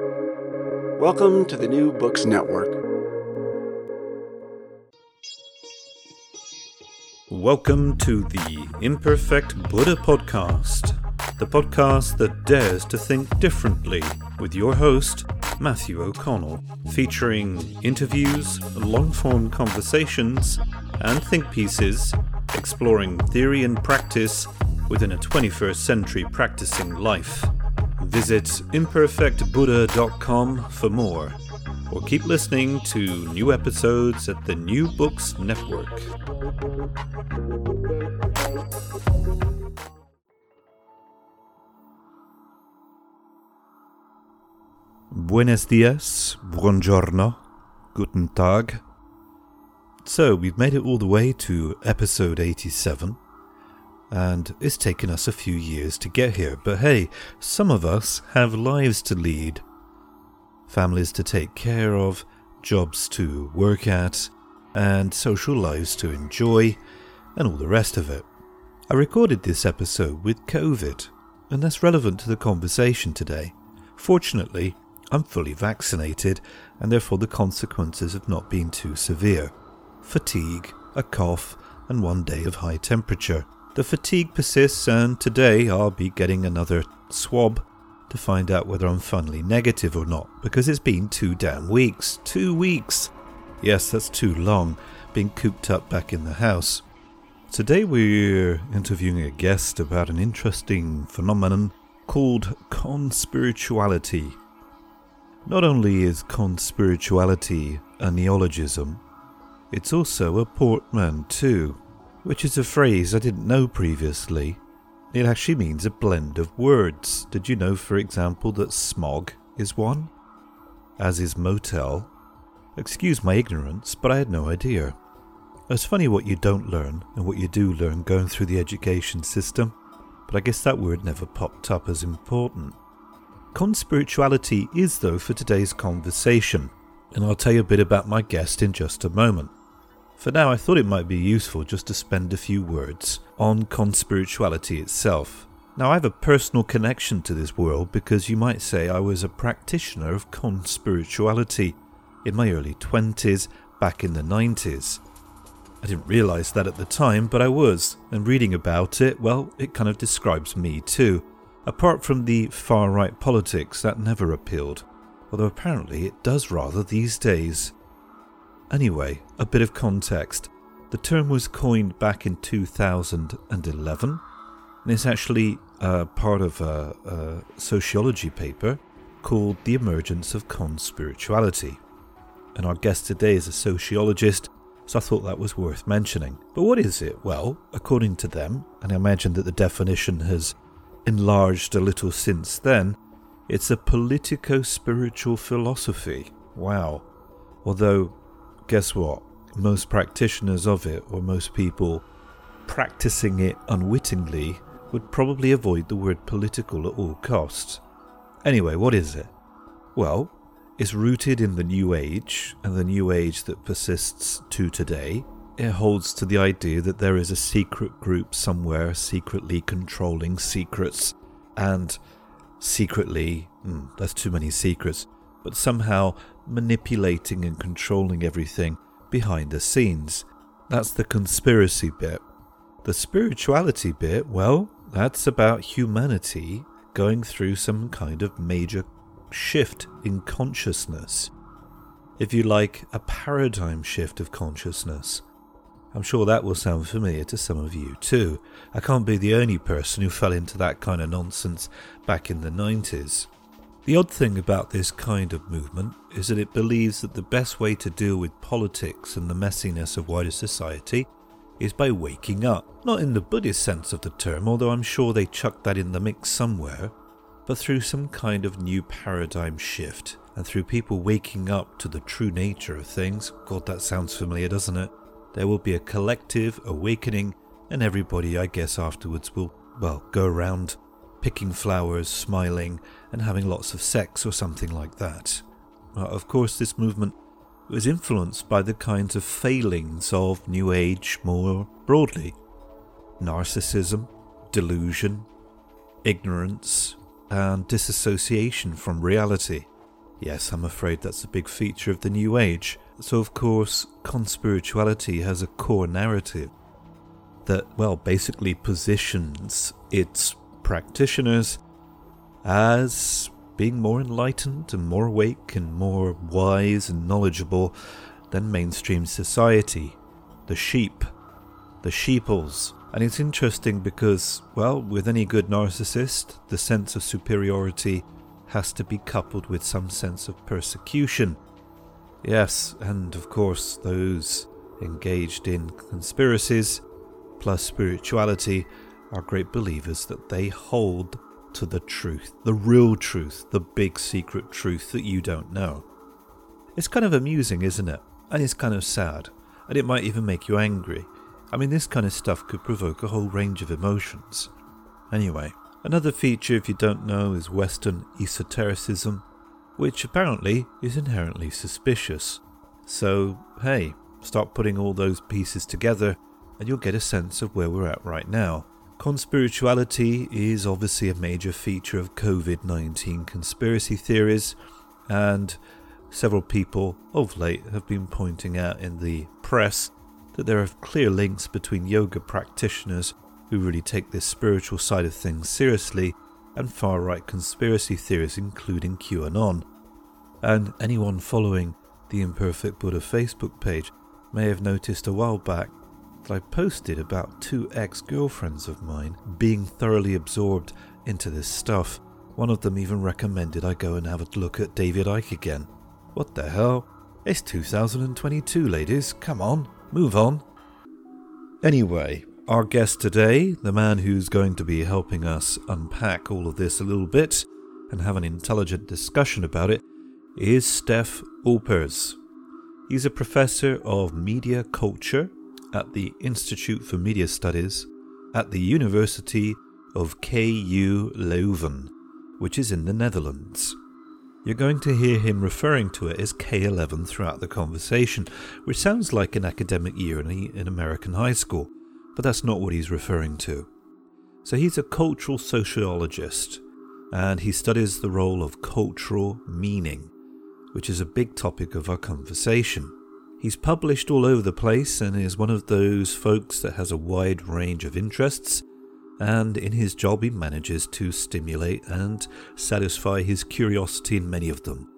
Welcome to the New Books Network. Welcome to the Imperfect Buddha Podcast, the podcast that dares to think differently, with your host, Matthew O'Connell, featuring interviews, long form conversations, and think pieces exploring theory and practice within a 21st century practicing life. Visit imperfectbuddha.com for more, or keep listening to new episodes at the New Books Network. Buenos dias, buongiorno, guten tag. So, we've made it all the way to episode 87, and it's taken us a few years to get here, but hey, some of us have lives to lead, families to take care of, jobs to work at, and social lives to enjoy, and all the rest of it. I recorded this episode with COVID, and that's relevant to the conversation today. Fortunately, I'm fully vaccinated, and therefore the consequences have not been too severe fatigue, a cough, and one day of high temperature. The fatigue persists, and today I'll be getting another swab to find out whether I'm finally negative or not, because it's been two damn weeks. Two weeks! Yes, that's too long, being cooped up back in the house. Today we're interviewing a guest about an interesting phenomenon called conspirituality. Not only is conspirituality a neologism, it's also a portmanteau, which is a phrase I didn't know previously. It actually means a blend of words. Did you know, for example, that smog is one? As is motel. Excuse my ignorance, but I had no idea. It's funny what you don't learn and what you do learn going through the education system, but I guess that word never popped up as important. Conspirituality is, though, for today's conversation, and I'll tell you a bit about my guest in just a moment. For now, I thought it might be useful just to spend a few words on conspirituality itself. Now, I have a personal connection to this world because you might say I was a practitioner of conspirituality in my early 20s, back in the 90s. I didn't realise that at the time, but I was, and reading about it, well, it kind of describes me too. Apart from the far right politics, that never appealed, although apparently it does rather these days. Anyway, a bit of context. The term was coined back in 2011, and it's actually uh, part of a, a sociology paper called The Emergence of Conspirituality. And our guest today is a sociologist, so I thought that was worth mentioning. But what is it? Well, according to them, and I imagine that the definition has enlarged a little since then, it's a politico spiritual philosophy. Wow. Although guess what? Most practitioners of it, or most people practicing it unwittingly, would probably avoid the word political at all costs. Anyway, what is it? Well, it's rooted in the New Age, and the New Age that persists to today. It holds to the idea that there is a secret group somewhere secretly controlling secrets, and secretly, mm, that's too many secrets, but somehow manipulating and controlling everything behind the scenes. That's the conspiracy bit. The spirituality bit, well, that's about humanity going through some kind of major shift in consciousness. If you like, a paradigm shift of consciousness. I'm sure that will sound familiar to some of you too. I can't be the only person who fell into that kind of nonsense back in the 90s. The odd thing about this kind of movement is that it believes that the best way to deal with politics and the messiness of wider society is by waking up. Not in the Buddhist sense of the term, although I'm sure they chucked that in the mix somewhere, but through some kind of new paradigm shift and through people waking up to the true nature of things. God, that sounds familiar, doesn't it? There will be a collective awakening, and everybody, I guess, afterwards will, well, go around picking flowers, smiling, and having lots of sex or something like that. of course, this movement was influenced by the kinds of failings of New Age more broadly narcissism, delusion, ignorance, and disassociation from reality. Yes, I'm afraid that's a big feature of the New Age. So, of course, conspirituality has a core narrative that, well, basically positions its practitioners as being more enlightened and more awake and more wise and knowledgeable than mainstream society. The sheep. The sheeples. And it's interesting because, well, with any good narcissist, the sense of superiority has to be coupled with some sense of persecution. Yes, and of course, those engaged in conspiracies plus spirituality are great believers that they hold to the truth, the real truth, the big secret truth that you don't know. It's kind of amusing, isn't it? And it's kind of sad, and it might even make you angry. I mean, this kind of stuff could provoke a whole range of emotions. Anyway, another feature, if you don't know, is Western esotericism, which apparently is inherently suspicious. So, hey, start putting all those pieces together, and you'll get a sense of where we're at right now. Conspirituality is obviously a major feature of COVID 19 conspiracy theories, and several people of late have been pointing out in the press that there are clear links between yoga practitioners who really take this spiritual side of things seriously and far right conspiracy theories, including QAnon. And anyone following the Imperfect Buddha Facebook page may have noticed a while back that I posted about two ex girlfriends of mine being thoroughly absorbed into this stuff. One of them even recommended I go and have a look at David Icke again. What the hell? It's 2022, ladies. Come on. Move on. Anyway, our guest today, the man who's going to be helping us unpack all of this a little bit and have an intelligent discussion about it, is Stef Aupers. He's a professor of media culture at the Institute for Media Studies at the University of KU Leuven, which is in the Netherlands. You're going to hear him referring to it as K11 throughout the conversation, which sounds like an academic year in, American high school, but that's not what he's referring to. So he's a cultural sociologist, and he studies the role of cultural meaning, which is a big topic of our conversation. He's published all over the place and is one of those folks that has a wide range of interests and in his job he manages to stimulate and satisfy his curiosity in many of them.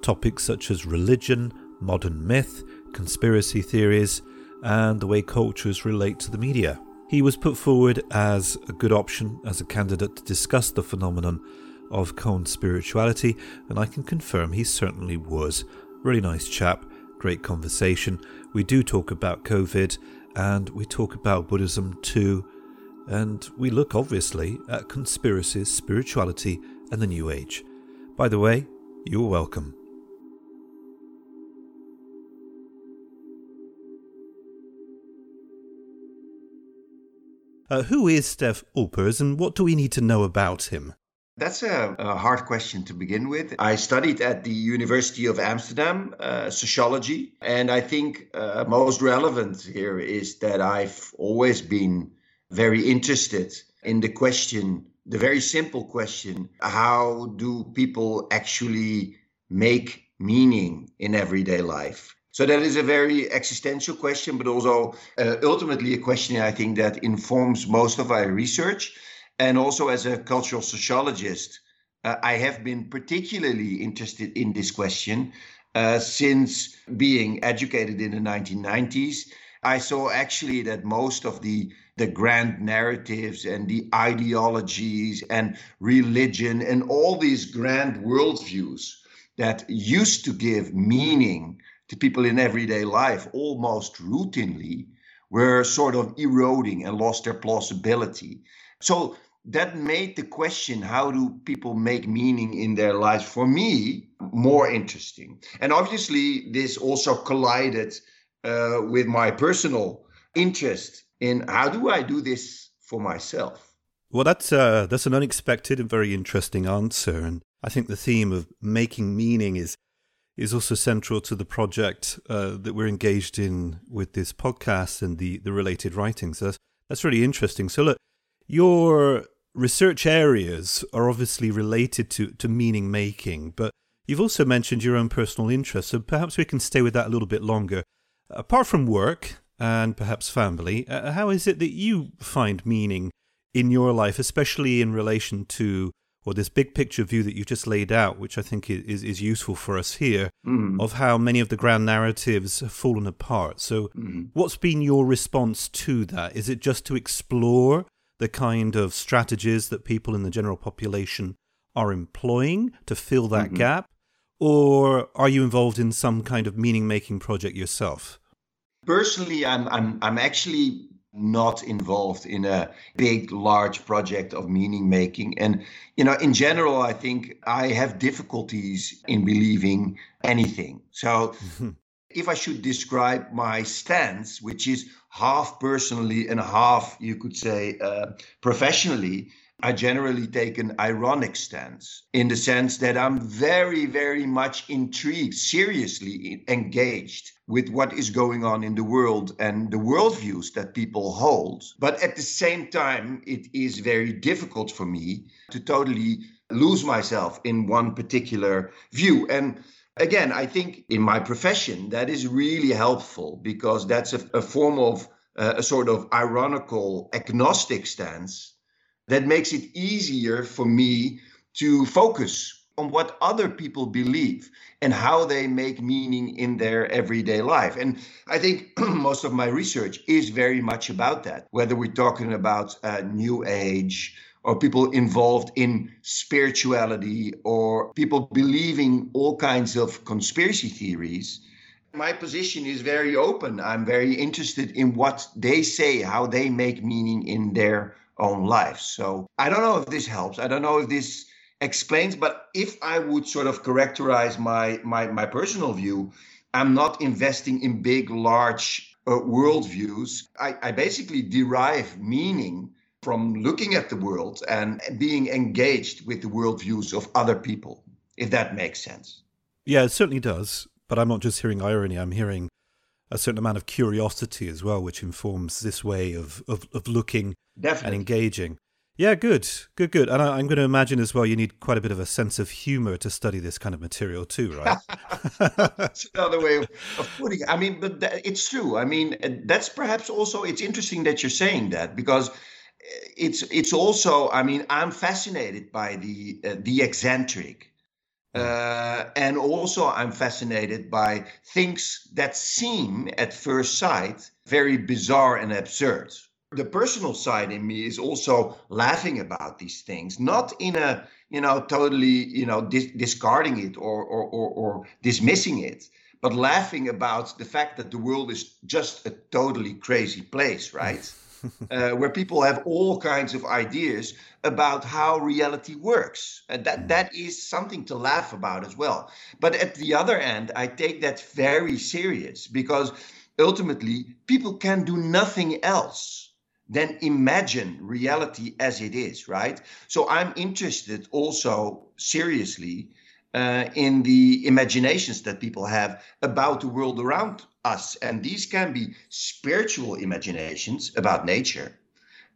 Topics such as religion, modern myth, conspiracy theories, and the way cultures relate to the media. He was put forward as a good option as a candidate to discuss the phenomenon of conspirituality, and I can confirm he certainly was. Really nice chap, great conversation. We do talk about COVID and we talk about Buddhism too and we look obviously at conspiracies, spirituality, and the New Age. By the way, you're welcome. Uh, who is Stef Aupers and what do we need to know about him? That's a, a, hard question to begin with. I studied at the University of Amsterdam uh, sociology, and I think uh, most relevant here is that I've always been very interested in the question, the very simple question how do people actually make meaning in everyday life? So that is a very existential question, but also uh, ultimately a question I think that informs most of our research. And also as a cultural sociologist, uh, I have been particularly interested in this question uh, since being educated in the 1990s. I saw actually that most of the the grand narratives and the ideologies and religion and all these grand worldviews that used to give meaning to people in everyday life almost routinely were sort of eroding and lost their plausibility. So that made the question how do people make meaning in their lives for me more interesting. And obviously, this also collided uh, with my personal interest in how do I do this for myself? Well, that's uh, that's an unexpected and very interesting answer, and I think the theme of making meaning is is also central to the project uh, that we're engaged in with this podcast and the the related writings. So that's, that's really interesting. So, look, your research areas are obviously related to to meaning making, but You've also mentioned your own personal interests, so perhaps we can stay with that a little bit longer. Apart from work and perhaps family, uh, how is it that you find meaning in your life, especially in relation to or this big picture view that you've just laid out, which I think is, is useful for us here, mm. of how many of the grand narratives have fallen apart. So, mm. what's been your response to that? Is it just to explore the kind of strategies that people in the general population are employing to fill that mm-hmm. gap? Or are you involved in some kind of meaning making project yourself? Personally, I'm, I'm, I'm actually not involved in a big large project of meaning making and you know in general i think i have difficulties in believing anything so if i should describe my stance which is half personally and half you could say uh, professionally I generally take an ironic stance in the sense that I'm very, very much intrigued, seriously engaged with what is going on in the world and the worldviews that people hold. But at the same time, it is very difficult for me to totally lose myself in one particular view. And again, I think in my profession, that is really helpful because that's a, a form of uh, a sort of ironical agnostic stance that makes it easier for me to focus on what other people believe and how they make meaning in their everyday life. And I think most of my research is very much about that, whether we're talking about uh, New Age or people involved in spirituality or people believing all kinds of conspiracy theories. My position is very open. I'm very interested in what they say, how they make meaning in their own lives. So I don't know if this helps. I don't know if this explains, but if I would sort of characterize my my my personal view, I'm not investing in big, large uh, worldviews. I, I basically derive meaning from looking at the world and being engaged with the worldviews of other people, if that makes sense. Yeah, it certainly does. But I'm not just hearing irony, I'm hearing a certain amount of curiosity as well, which informs this way of, of, of looking Definitely. and engaging. Yeah, good, good, good. And I, am going to imagine as well you need quite a bit of a sense of humor to study this kind of material too, right? that's another way of, of putting it. I mean, but it's true. I mean, that's perhaps also it's interesting that you're saying that because it's it's also. I mean, I'm fascinated by the uh, the eccentric uh, and also, I'm fascinated by things that seem at first sight very bizarre and absurd. The personal side in me is also laughing about these things, not in a you know totally you know dis- discarding it or, or or or dismissing it, but laughing about the fact that the world is just a totally crazy place, right? Uh, where people have all kinds of ideas about how reality works. And that, that is something to laugh about as well. But at the other end, I take that very serious because ultimately people can do nothing else than imagine reality as it is, right? So I'm interested also seriously uh, in the imaginations that people have about the world around us. And these can be spiritual imaginations about nature,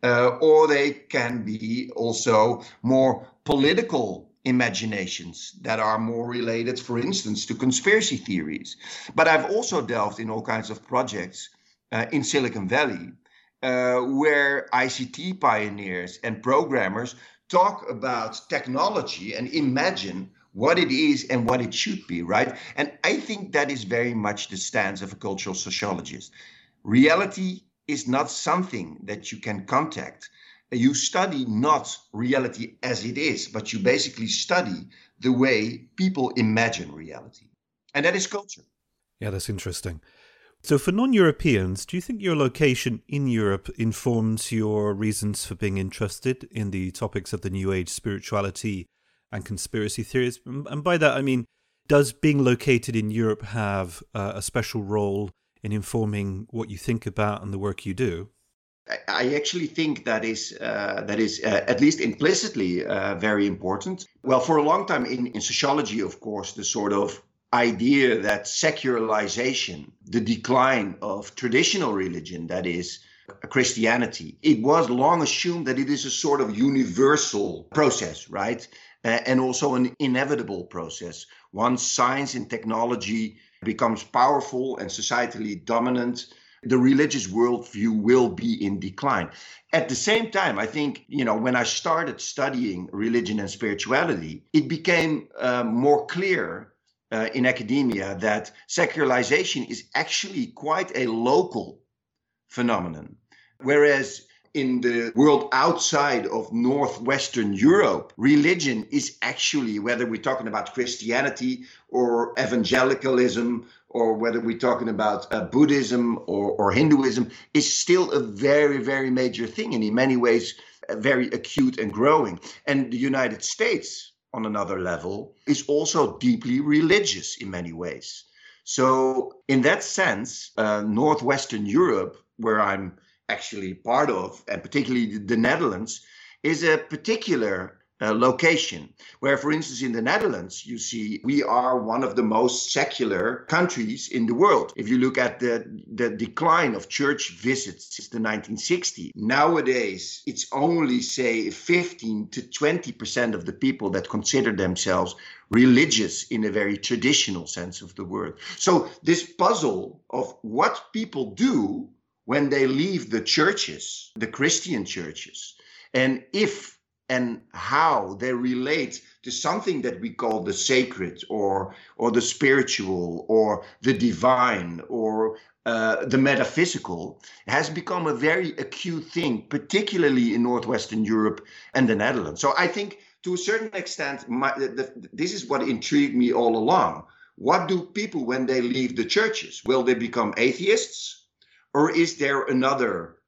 uh, or they can be also more political imaginations that are more related, for instance, to conspiracy theories. But I've also delved in all kinds of projects uh, in Silicon Valley. Uh, where ICT pioneers and programmers talk about technology and imagine what it is and what it should be, right? And I think that is very much the stance of a cultural sociologist. Reality is not something that you can contact. You study not reality as it is, but you basically study the way people imagine reality. And that is culture. Yeah, that's interesting. So, for non Europeans, do you think your location in Europe informs your reasons for being interested in the topics of the New Age spirituality and conspiracy theories. And by that, I mean, does being located in Europe have uh, a special role in informing what you think about and the work you do? I actually think that is uh, that is uh, at least implicitly uh, very important. Well, for a long time in, in sociology, of course, the sort of idea that secularization, the decline of traditional religion, that is Christianity, it was long assumed that it is a sort of universal process, right? Uh, and also an inevitable process. Once science and technology becomes powerful and societally dominant, the religious worldview will be in decline. At the same time, I think, you know, when I started studying religion and spirituality, it became uh, more clear uh, in academia that secularization is actually quite a local phenomenon. Whereas in the world outside of Northwestern Europe, religion is actually, whether we're talking about Christianity or evangelicalism, or whether we're talking about uh, Buddhism or, or Hinduism, is still a very, very major thing, and in many ways, uh, very acute and growing. And the United States, on another level, is also deeply religious in many ways. So, in that sense, uh, Northwestern Europe, where I'm actually part of, and particularly the Netherlands, is a particular uh, location. Where, for instance, in the Netherlands, you see we are one of the most secular countries in the world. If you look at the, the decline of church visits since the 1960s, nowadays it's only, say, 15 to 20% of the people that consider themselves religious in a very traditional sense of the word. So, this puzzle of what people do when they leave the churches, the Christian churches, and if and how they relate to something that we call the sacred or or the spiritual or the divine or uh, the metaphysical has become a very acute thing, particularly in Northwestern Europe and the Netherlands. So I think to a certain extent, my, the, the, this is what intrigued me all along. What do people, when they leave the churches, will they become atheists? Or is there another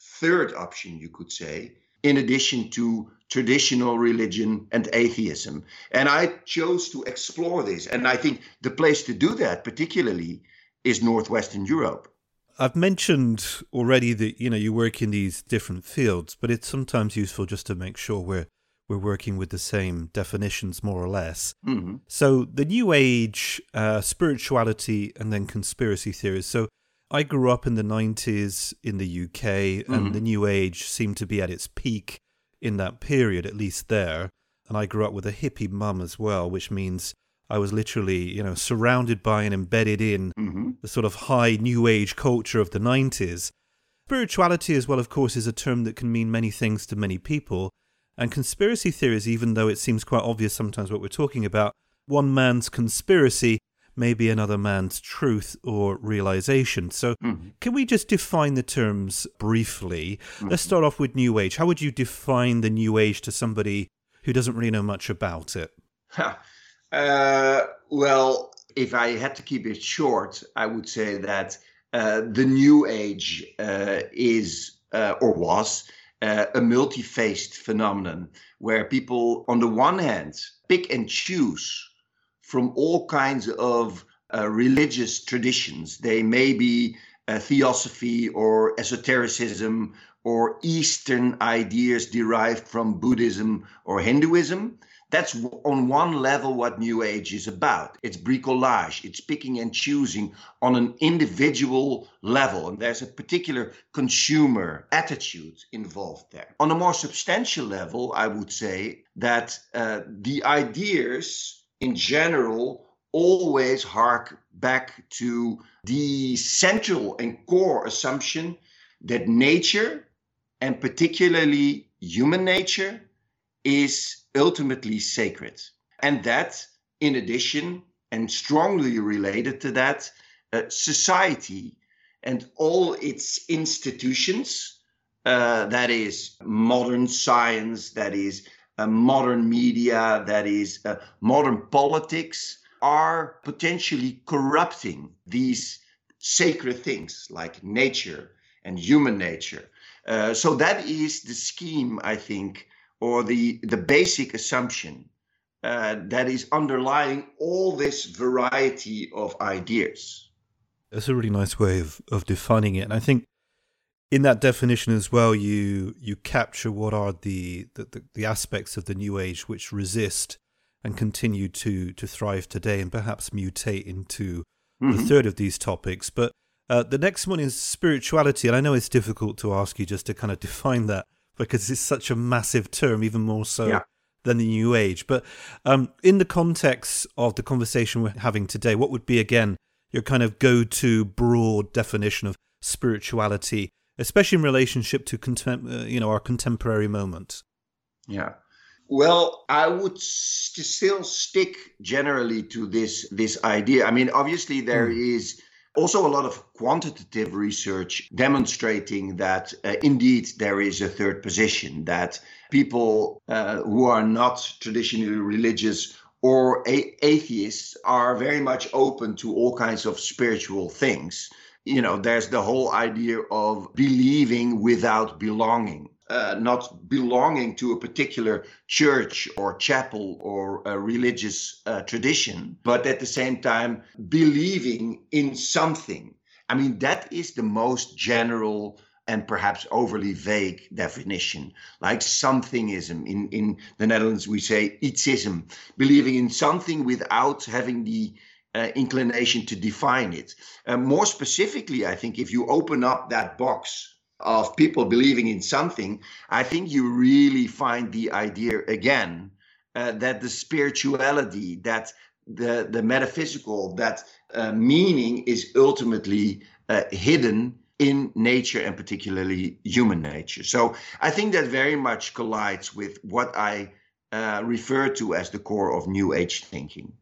third option, you could say, in addition to traditional religion and atheism. And I chose to explore this. And I think the place to do that, particularly, is Northwestern Europe. I've mentioned already that you know you work in these different fields, but it's sometimes useful just to make sure we're we're working with the same definitions more or less. Mm-hmm. So the New Age, uh, spirituality, and then conspiracy theories. So I grew up in the '90s in the UK, and mm-hmm. the New Age seemed to be at its peak in that period, at least there. And I grew up with a hippie mum as well, which means I was literally, you know, surrounded by and embedded in mm-hmm. the sort of high new age culture of the 90s. Spirituality, as well, of course, is a term that can mean many things to many people. And conspiracy theories, even though it seems quite obvious sometimes what we're talking about, one man's conspiracy maybe another man's truth or realization. So, mm-hmm. can we just define the terms briefly? Mm-hmm. Let's start off with New Age. How would you define the New Age to somebody who doesn't really know much about it? uh, well, if I had to keep it short, I would say that uh, the New Age uh, is uh, or was uh, a multi faced phenomenon where people, on the one hand, pick and choose from all kinds of uh, religious traditions. They may be uh, theosophy or esotericism or Eastern ideas derived from Buddhism or Hinduism. That's on one level what New Age is about. It's bricolage, it's picking and choosing on an individual level. And there's a particular consumer attitude involved there. On a more substantial level, I would say that uh, the ideas in general always hark back to the central and core assumption that nature, and particularly human nature, is ultimately sacred. And that, in addition, and strongly related to that, uh, society and all its institutions, uh, that is modern science, that is modern media, that is uh, modern politics, are potentially corrupting these sacred things like nature and human nature. Uh, so that is the scheme, I think, or the, the basic assumption uh, that is underlying all this variety of ideas. That's a really nice way of, of defining it. And I think in that definition as well, you you capture what are the, the, the aspects of the new age which resist and continue to to thrive today, and perhaps mutate into mm-hmm. the third of these topics. But uh, the next one is spirituality, and I know it's difficult to ask you just to kind of define that because it's such a massive term, even more so yeah. than the New Age. But um, in the context of the conversation we're having today, what would be again your kind of go-to broad definition of spirituality, especially in relationship to contem- uh, you know our contemporary moment? Yeah. Well, I would st- still stick generally to this this idea. I mean, obviously there mm. is also a lot of quantitative research demonstrating that uh, indeed there is a third position that people uh, who are not traditionally religious or a- atheists are very much open to all kinds of spiritual things. You know, there's the whole idea of believing without belonging uh, not belonging to a particular church or chapel or a religious uh, tradition, but at the same time believing in something. I mean, that is the most general and perhaps overly vague definition, like somethingism. In, in the Netherlands, we say ietsism, believing in something without having the uh, inclination to define it. Uh, more specifically, I think if you open up that box of people believing in something, I think you really find the idea again uh, that the spirituality, that the the metaphysical, that uh, meaning is ultimately uh, hidden in nature and particularly human nature. So I think that very much collides with what I uh, refer to as the core of New Age thinking.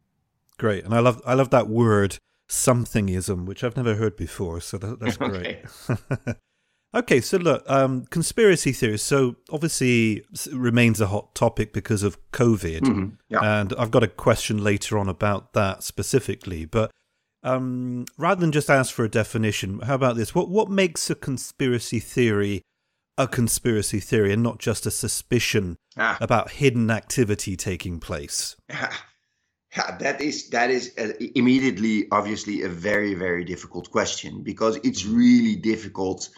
Great, and I love I love that word somethingism, which I've never heard before. So that, that's great. Okay, so look, um, conspiracy theories. So obviously, remains a hot topic because of COVID, mm-hmm. yeah. and I've got a question later on about that specifically. But um, rather than just ask for a definition, how about this? What what makes a conspiracy theory a conspiracy theory and not just a suspicion ah. about hidden activity taking place? Yeah, that is that is immediately obviously a very very difficult question because it's really difficult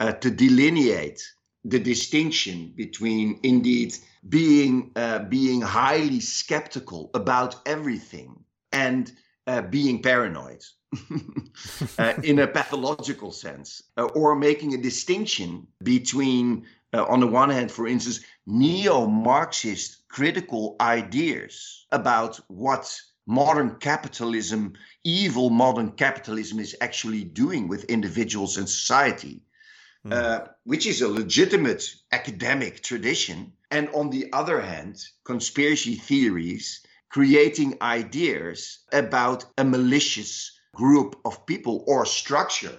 uh, to delineate the distinction between indeed being uh, being highly skeptical about everything and uh, being paranoid uh, in a pathological sense, uh, or making a distinction between, uh, on the one hand, for instance, neo Marxist critical ideas about what modern capitalism, evil modern capitalism, is actually doing with individuals and society mm. uh, which is a legitimate academic tradition. And on the other hand, conspiracy theories creating ideas about a malicious group of people or structure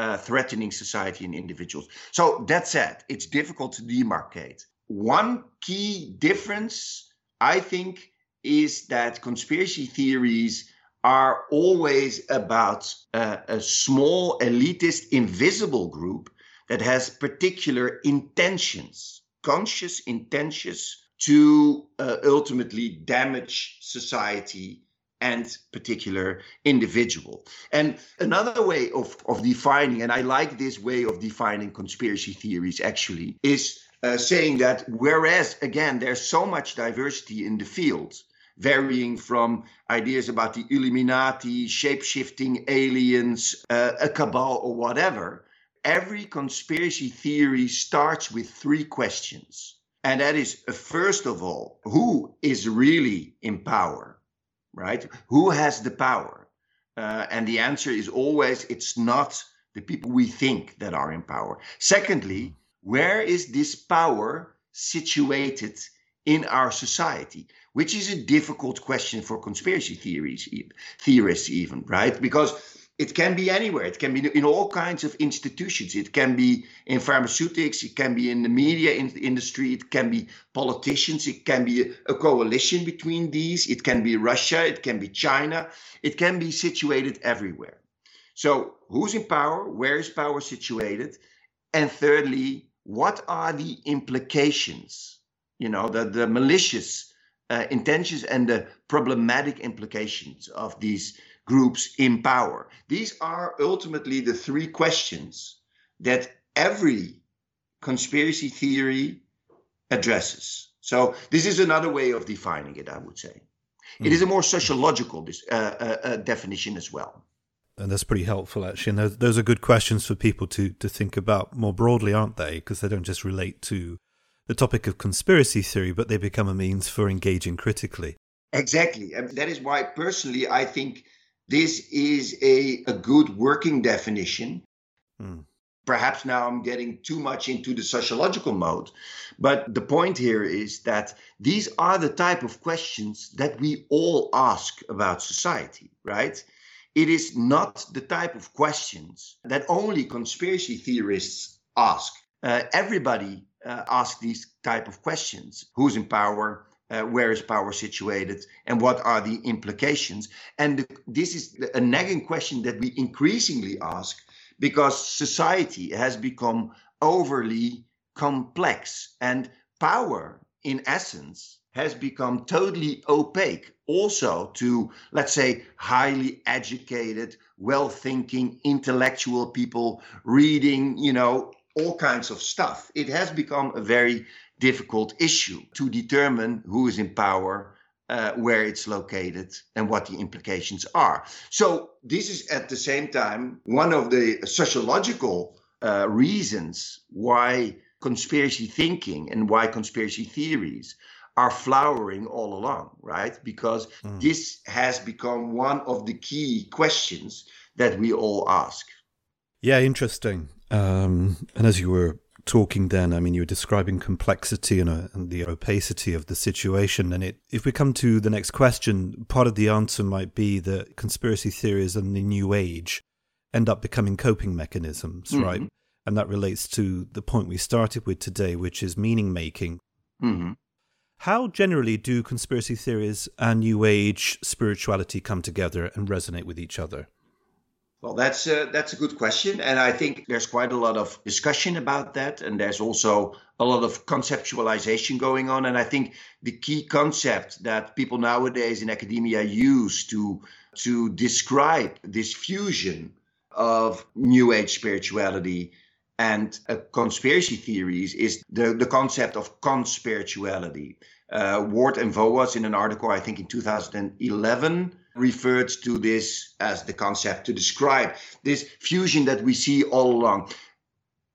uh, threatening society and individuals. So that said, it's difficult to demarcate. One key difference, I think, is that conspiracy theories are always about a small, elitist, invisible group that has particular intentions, conscious intentions to uh, ultimately damage society and particular individual. And another way of, of defining, and I like this way of defining conspiracy theories actually, is uh, saying that whereas, again, there's so much diversity in the field, varying from ideas about the Illuminati, shape shifting aliens, uh, a cabal, or whatever. Every conspiracy theory starts with three questions. And that is, uh, first of all, who is really in power, right? Who has the power? Uh, and the answer is always it's not the people we think that are in power. Secondly, where is this power situated in our society? which is a difficult question for conspiracy theories, theorists even, right? Because it can be anywhere. It can be in all kinds of institutions. It can be in pharmaceutics. It can be in the media industry. It can be politicians. It can be a coalition between these. It can be Russia. It can be China. It can be situated everywhere. So, who's in power? Where is power situated? And thirdly, what are the implications? You know, the, the malicious uh, intentions and the problematic implications of these groups in power. These are ultimately the three questions that every conspiracy theory addresses. So, this is another way of defining it, I would say. Mm. It is a more sociological uh, uh, uh, definition as well. And that's pretty helpful, actually. And those, those are good questions for people to, to think about more broadly, aren't they? Because they don't just relate to the topic of conspiracy theory, but they become a means for engaging critically. Exactly. And that is why, personally, I think this is a, a good working definition. Hmm. Perhaps now I'm getting too much into the sociological mode. But the point here is that these are the type of questions that we all ask about society, right? It is not the type of questions that only conspiracy theorists ask. Uh, everybody uh, asks these type of questions: Who's in power? Uh, where is power situated? And what are the implications? And this is a nagging question that we increasingly ask because society has become overly complex and power, in essence, has become totally opaque also to, let's say, highly educated, well thinking, intellectual people reading, you know, all kinds of stuff. It has become a very difficult issue to determine who is in power. Uh, where it's located and what the implications are. So, this is at the same time one of the sociological uh, reasons why conspiracy thinking and why conspiracy theories are flowering all along, right? Because mm. this has become one of the key questions that we all ask. Yeah, interesting. Um, and as you were talking then, I mean, you were describing complexity and, uh, and, the opacity of the situation. And it, if we come to the next question, part of the answer might be that conspiracy theories and the new age end up becoming coping mechanisms, mm-hmm. right? And that relates to the point we started with today, which is meaning making. Mm-hmm. How generally do conspiracy theories and New Age spirituality come together and resonate with each other? Well, that's a, that's a good question, and I think there's quite a lot of discussion about that, and there's also a lot of conceptualization going on. And I think the key concept that people nowadays in academia use to to describe this fusion of New Age spirituality and uh, conspiracy theories is the, the concept of conspirituality. Uh, Ward and Voas, in an article, I think in 2011, referred to this as the concept to describe this fusion that we see all along.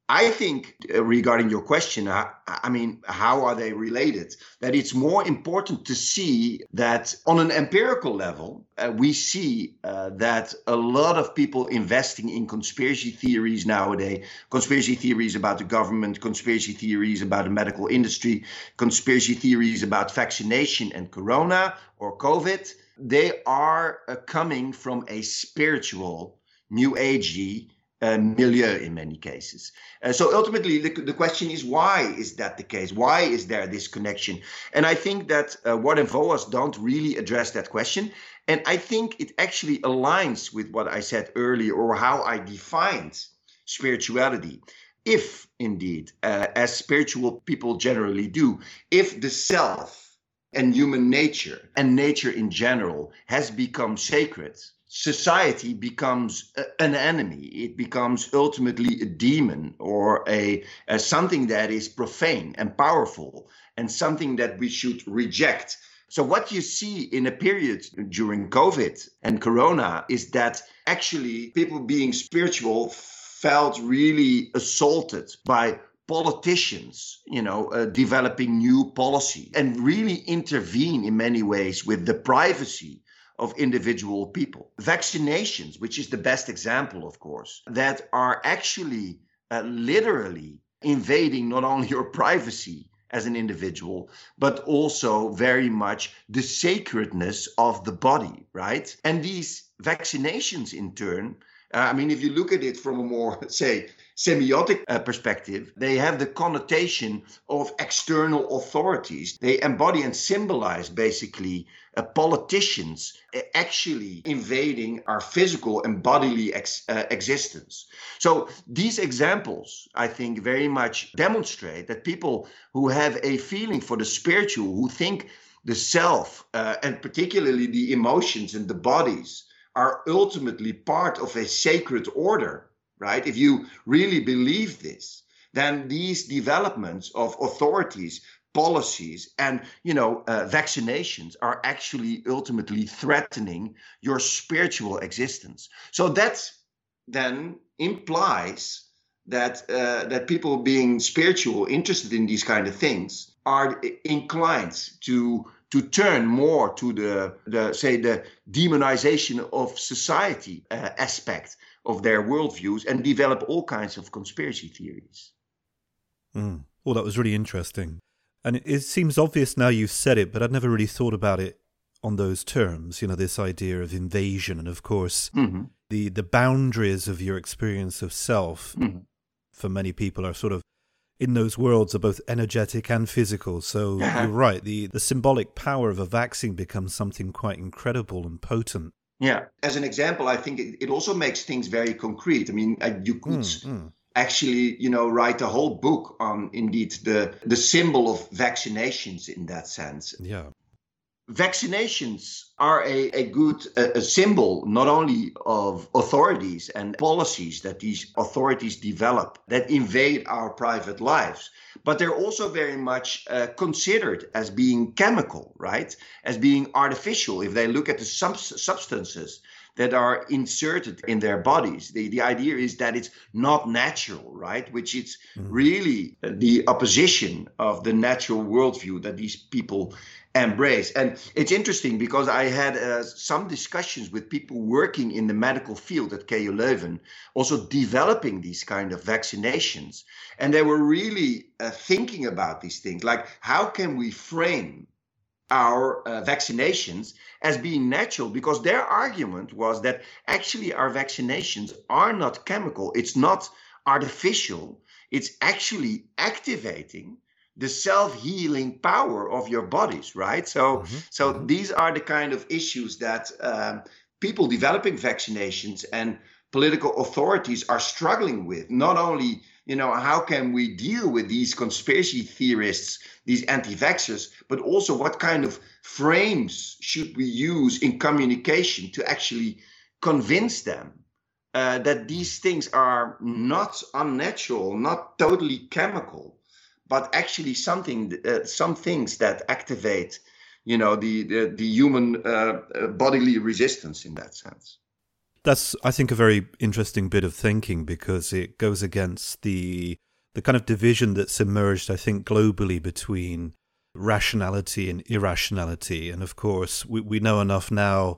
I think uh, regarding your question, I, I, mean, how are they related? That it's more important to see that on an empirical level, uh, we see uh, that a lot of people investing in conspiracy theories nowadays, conspiracy theories about the government, conspiracy theories about the medical industry, conspiracy theories about vaccination and corona or COVID, they are uh, coming from a spiritual, new agey uh, milieu in many cases. Uh, so ultimately, the, the question is why is that the case? Why is there this connection? And I think that uh, Ward and Voas don't really address that question. And I think it actually aligns with what I said earlier or how I defined spirituality. If indeed, uh, as spiritual people generally do, if the self and human nature and nature in general has become sacred, society becomes a, an enemy. It becomes ultimately a demon or a, a something that is profane and powerful and something that we should reject. So, what you see in a period during COVID and Corona is that actually people being spiritual felt really assaulted by politicians, you know, uh, developing new policy and really intervene in many ways with the privacy of individual people. Vaccinations, which is the best example, of course, that are actually uh, literally invading not only your privacy as an individual, but also very much the sacredness of the body, right? And these vaccinations, in turn, uh, I mean, if you look at it from a more, say, semiotic uh, perspective, they have the connotation of external authorities. They embody and symbolize basically uh, politicians uh, actually invading our physical and bodily ex- uh, existence. So these examples, I think, very much demonstrate that people who have a feeling for the spiritual, who think the self, uh, and particularly the emotions and the bodies, are ultimately part of a sacred order right? If you really believe this, then these developments of authorities, policies, and you know uh, vaccinations are actually ultimately threatening your spiritual existence. So that then implies that uh, that people being spiritual, interested in these kind of things, are inclined to to turn more to the the say the demonization of society uh, aspect of their worldviews and develop all kinds of conspiracy theories. Mm. Well, that was really interesting. And it seems obvious now you've said it, but I'd never really thought about it on those terms. You know, this idea of invasion, and of course, mm-hmm. the the boundaries of your experience of self mm-hmm. for many people are sort of in those worlds are both energetic and physical. So you're right. The the symbolic power of a vaccine becomes something quite incredible and potent. Yeah. As an example, I think it, it also makes things very concrete. I mean, uh, you could. Mm-hmm actually you know write a whole book on indeed the the symbol of vaccinations in that sense yeah vaccinations are a, a good a, a symbol not only of authorities and policies that these authorities develop that invade our private lives but they're also very much uh, considered as being chemical right as being artificial if they look at the sub- substances that are inserted in their bodies. The, the idea is that it's not natural, right? Which is mm-hmm. really the opposition of the natural worldview that these people embrace. And it's interesting because I had uh, some discussions with people working in the medical field at KU Leuven, also developing these kind of vaccinations. And they were really uh, thinking about these things, like how can we frame our uh, vaccinations as being natural because their argument was that actually our vaccinations are not chemical it's not artificial it's actually activating the self-healing power of your bodies right so mm-hmm. so mm-hmm. these are the kind of issues that um, people developing vaccinations and political authorities are struggling with not only you know, how can we deal with these conspiracy theorists, these anti-vaxxers, but also what kind of frames should we use in communication to actually convince them uh, that these things are not unnatural, not totally chemical, but actually something, uh, some things that activate, you know, the the, the human uh, uh bodily resistance in that sense. That's, I think, a very interesting bit of thinking because it goes against the the kind of division that's emerged, I think, globally between rationality and irrationality. And of course, we, we know enough now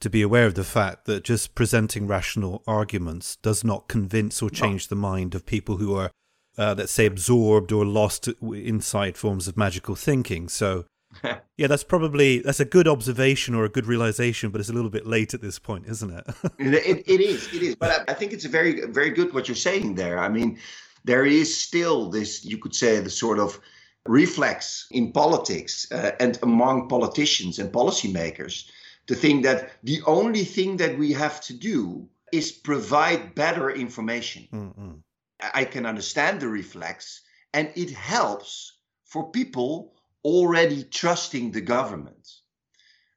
to be aware of the fact that just presenting rational arguments does not convince or change the mind of people who are, uh, let's say, absorbed or lost inside forms of magical thinking. So yeah, that's probably that's a good observation or a good realization, but it's a little bit late at this point, isn't it? it, it is, it is. But I, I think it's very, very good what you're saying there. I mean, there is still this, you could say, the sort of reflex in politics uh, and among politicians and policymakers to think that the only thing that we have to do is provide better information. Mm-hmm. I can understand the reflex, and it helps for people already trusting the government.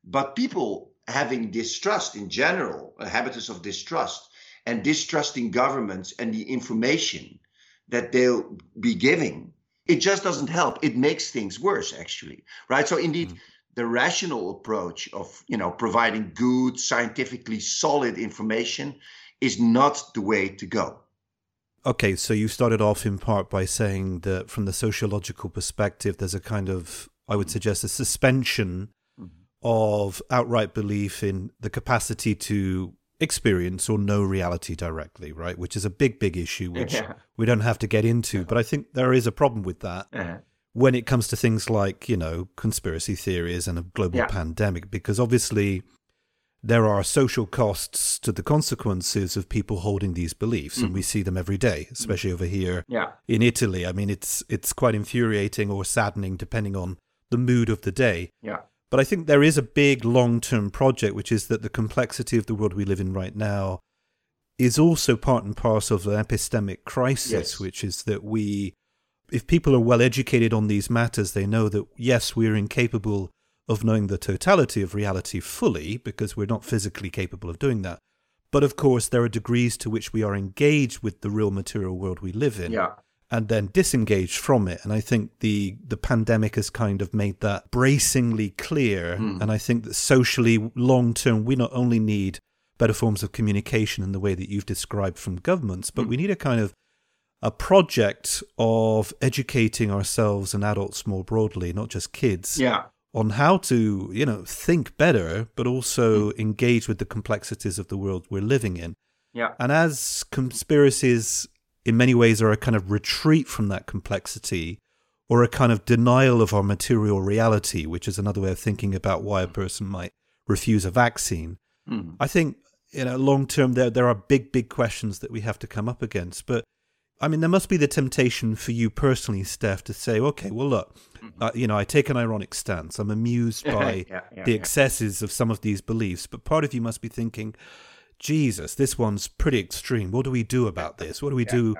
But people having distrust in general, a habitus of distrust, and distrusting governments and the information that they'll be giving, it just doesn't help. It makes things worse, actually, right? So indeed, mm-hmm. the rational approach of you know providing good, scientifically solid information is not the way to go. Okay, so you started off in part by saying that from the sociological perspective, there's a kind of, I would suggest, a suspension mm-hmm. of outright belief in the capacity to experience or know reality directly, right? Which is a big, big issue, which yeah. we don't have to get into. But I think there is a problem with that uh-huh. when it comes to things like, you know, conspiracy theories and a global yeah. pandemic, because obviously there are social costs to the consequences of people holding these beliefs mm. and we see them every day especially over here yeah. in Italy i mean it's it's quite infuriating or saddening depending on the mood of the day yeah but i think there is a big long-term project which is that the complexity of the world we live in right now is also part and parcel of an epistemic crisis yes. which is that we if people are well educated on these matters they know that yes we're incapable of knowing the totality of reality fully, because we're not physically capable of doing that. But of course, there are degrees to which we are engaged with the real material world we live in. Yeah. And then disengaged from it. And I think the the pandemic has kind of made that bracingly clear. Mm. And I think that socially, long term, we not only need better forms of communication in the way that you've described from governments, but mm. we need a kind of a project of educating ourselves and adults more broadly, not just kids, yeah. On how to, you know, think better, but also mm. engage with the complexities of the world we're living in. Yeah. And as conspiracies in many ways are a kind of retreat from that complexity or a kind of denial of our material reality, which is another way of thinking about why a person might refuse a vaccine. Mm. I think, you know, long term there there are big, big questions that we have to come up against. But I mean, there must be the temptation for you personally, Stef, to say, okay, well, look, uh, you know, I take an ironic stance. I'm amused by yeah, yeah, the yeah. excesses of some of these beliefs, but part of you must be thinking, Jesus, this one's pretty extreme. What do we do about this? What do we do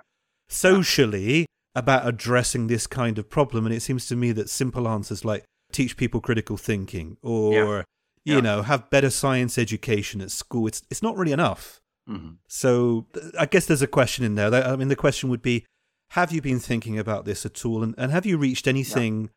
socially about addressing this kind of problem? And it seems to me that simple answers like teach people critical thinking or, you know, have better science education at school, it's, it's not really enough. Mm-hmm. So I guess there's a question in there. I mean, the question would be Have you been thinking about this at all? And, and have you reached anything yeah.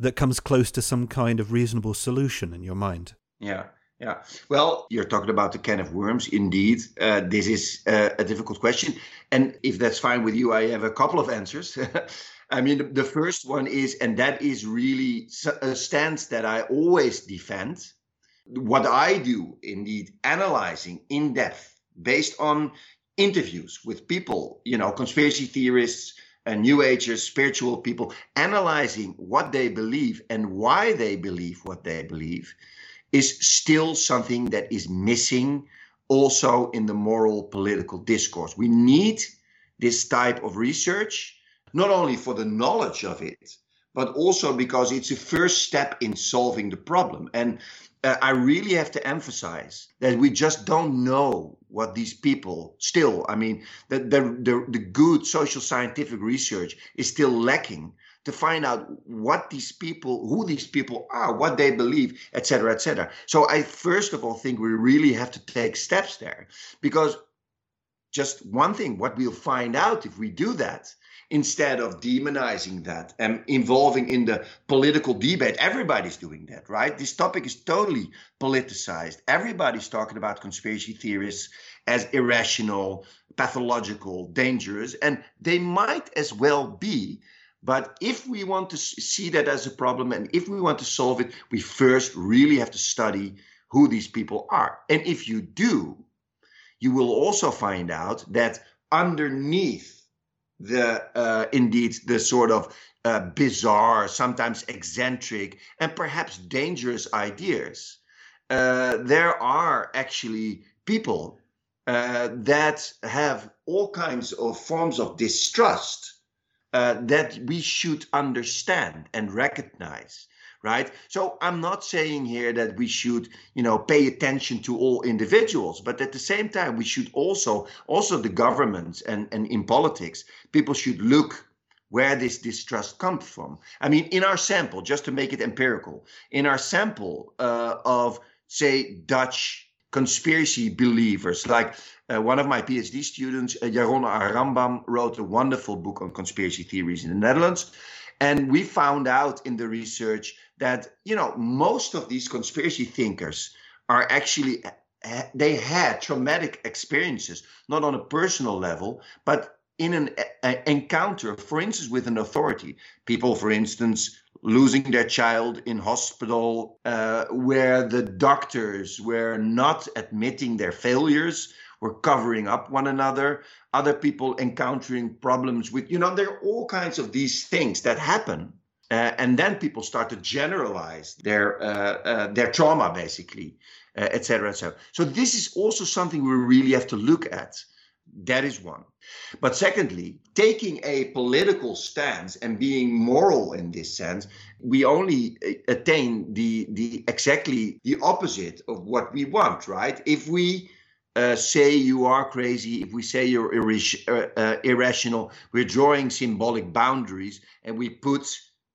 that comes close to some kind of reasonable solution in your mind? Yeah. Yeah. Well, you're talking about the can of worms. Indeed, uh, this is uh, a difficult question. And if that's fine with you, I have a couple of answers. I mean, the first one is, and that is really a stance that I always defend. What I do, indeed, analyzing in depth based on interviews with people, you know, conspiracy theorists, and New Agers, spiritual people, analyzing what they believe and why they believe what they believe, is still something that is missing also in the moral political discourse. We need this type of research, not only for the knowledge of it, but also because it's a first step in solving the problem. And uh, I really have to emphasize that we just don't know what these people still, I mean, the, the, the, the good social scientific research is still lacking to find out what these people, who these people are, what they believe, etc., etc. So I first of all think we really have to take steps there because just one thing, what we'll find out if we do that instead of demonizing that and involving in the political debate. Everybody's doing that, right? This topic is totally politicized. Everybody's talking about conspiracy theorists as irrational, pathological, dangerous, and they might as well be. But if we want to see that as a problem and if we want to solve it, we first really have to study who these people are. And if you do, you will also find out that underneath the uh, indeed the sort of uh, bizarre, sometimes eccentric, and perhaps dangerous ideas. Uh, there are actually people uh, that have all kinds of forms of distrust uh, that we should understand and recognize right? So i'm not saying here that we should you know pay attention to all individuals but at the same time we should also also the governments and and in politics people should look where this distrust comes from. I mean in our sample just to make it empirical in our sample uh, of say dutch conspiracy believers like uh, one of my phd students uh, Jaron Harambam wrote a wonderful book on conspiracy theories in the netherlands and we found out in the research that you know most of these conspiracy thinkers are actually they had traumatic experiences not on a personal level but in an a, encounter for instance with an authority. People for instance losing their child in hospital uh, where the doctors were not admitting their failures were covering up one another other people encountering problems with you know there are all kinds of these things that happen uh, and then people start to generalize their uh, uh, their trauma, basically, uh, etc. Et so this is also something we really have to look at. That is one. But secondly, taking a political stance and being moral in this sense, we only uh, attain the the exactly the opposite of what we want, right? If we uh, say you are crazy, if we say you're uh, uh, irrational, we're drawing symbolic boundaries and we put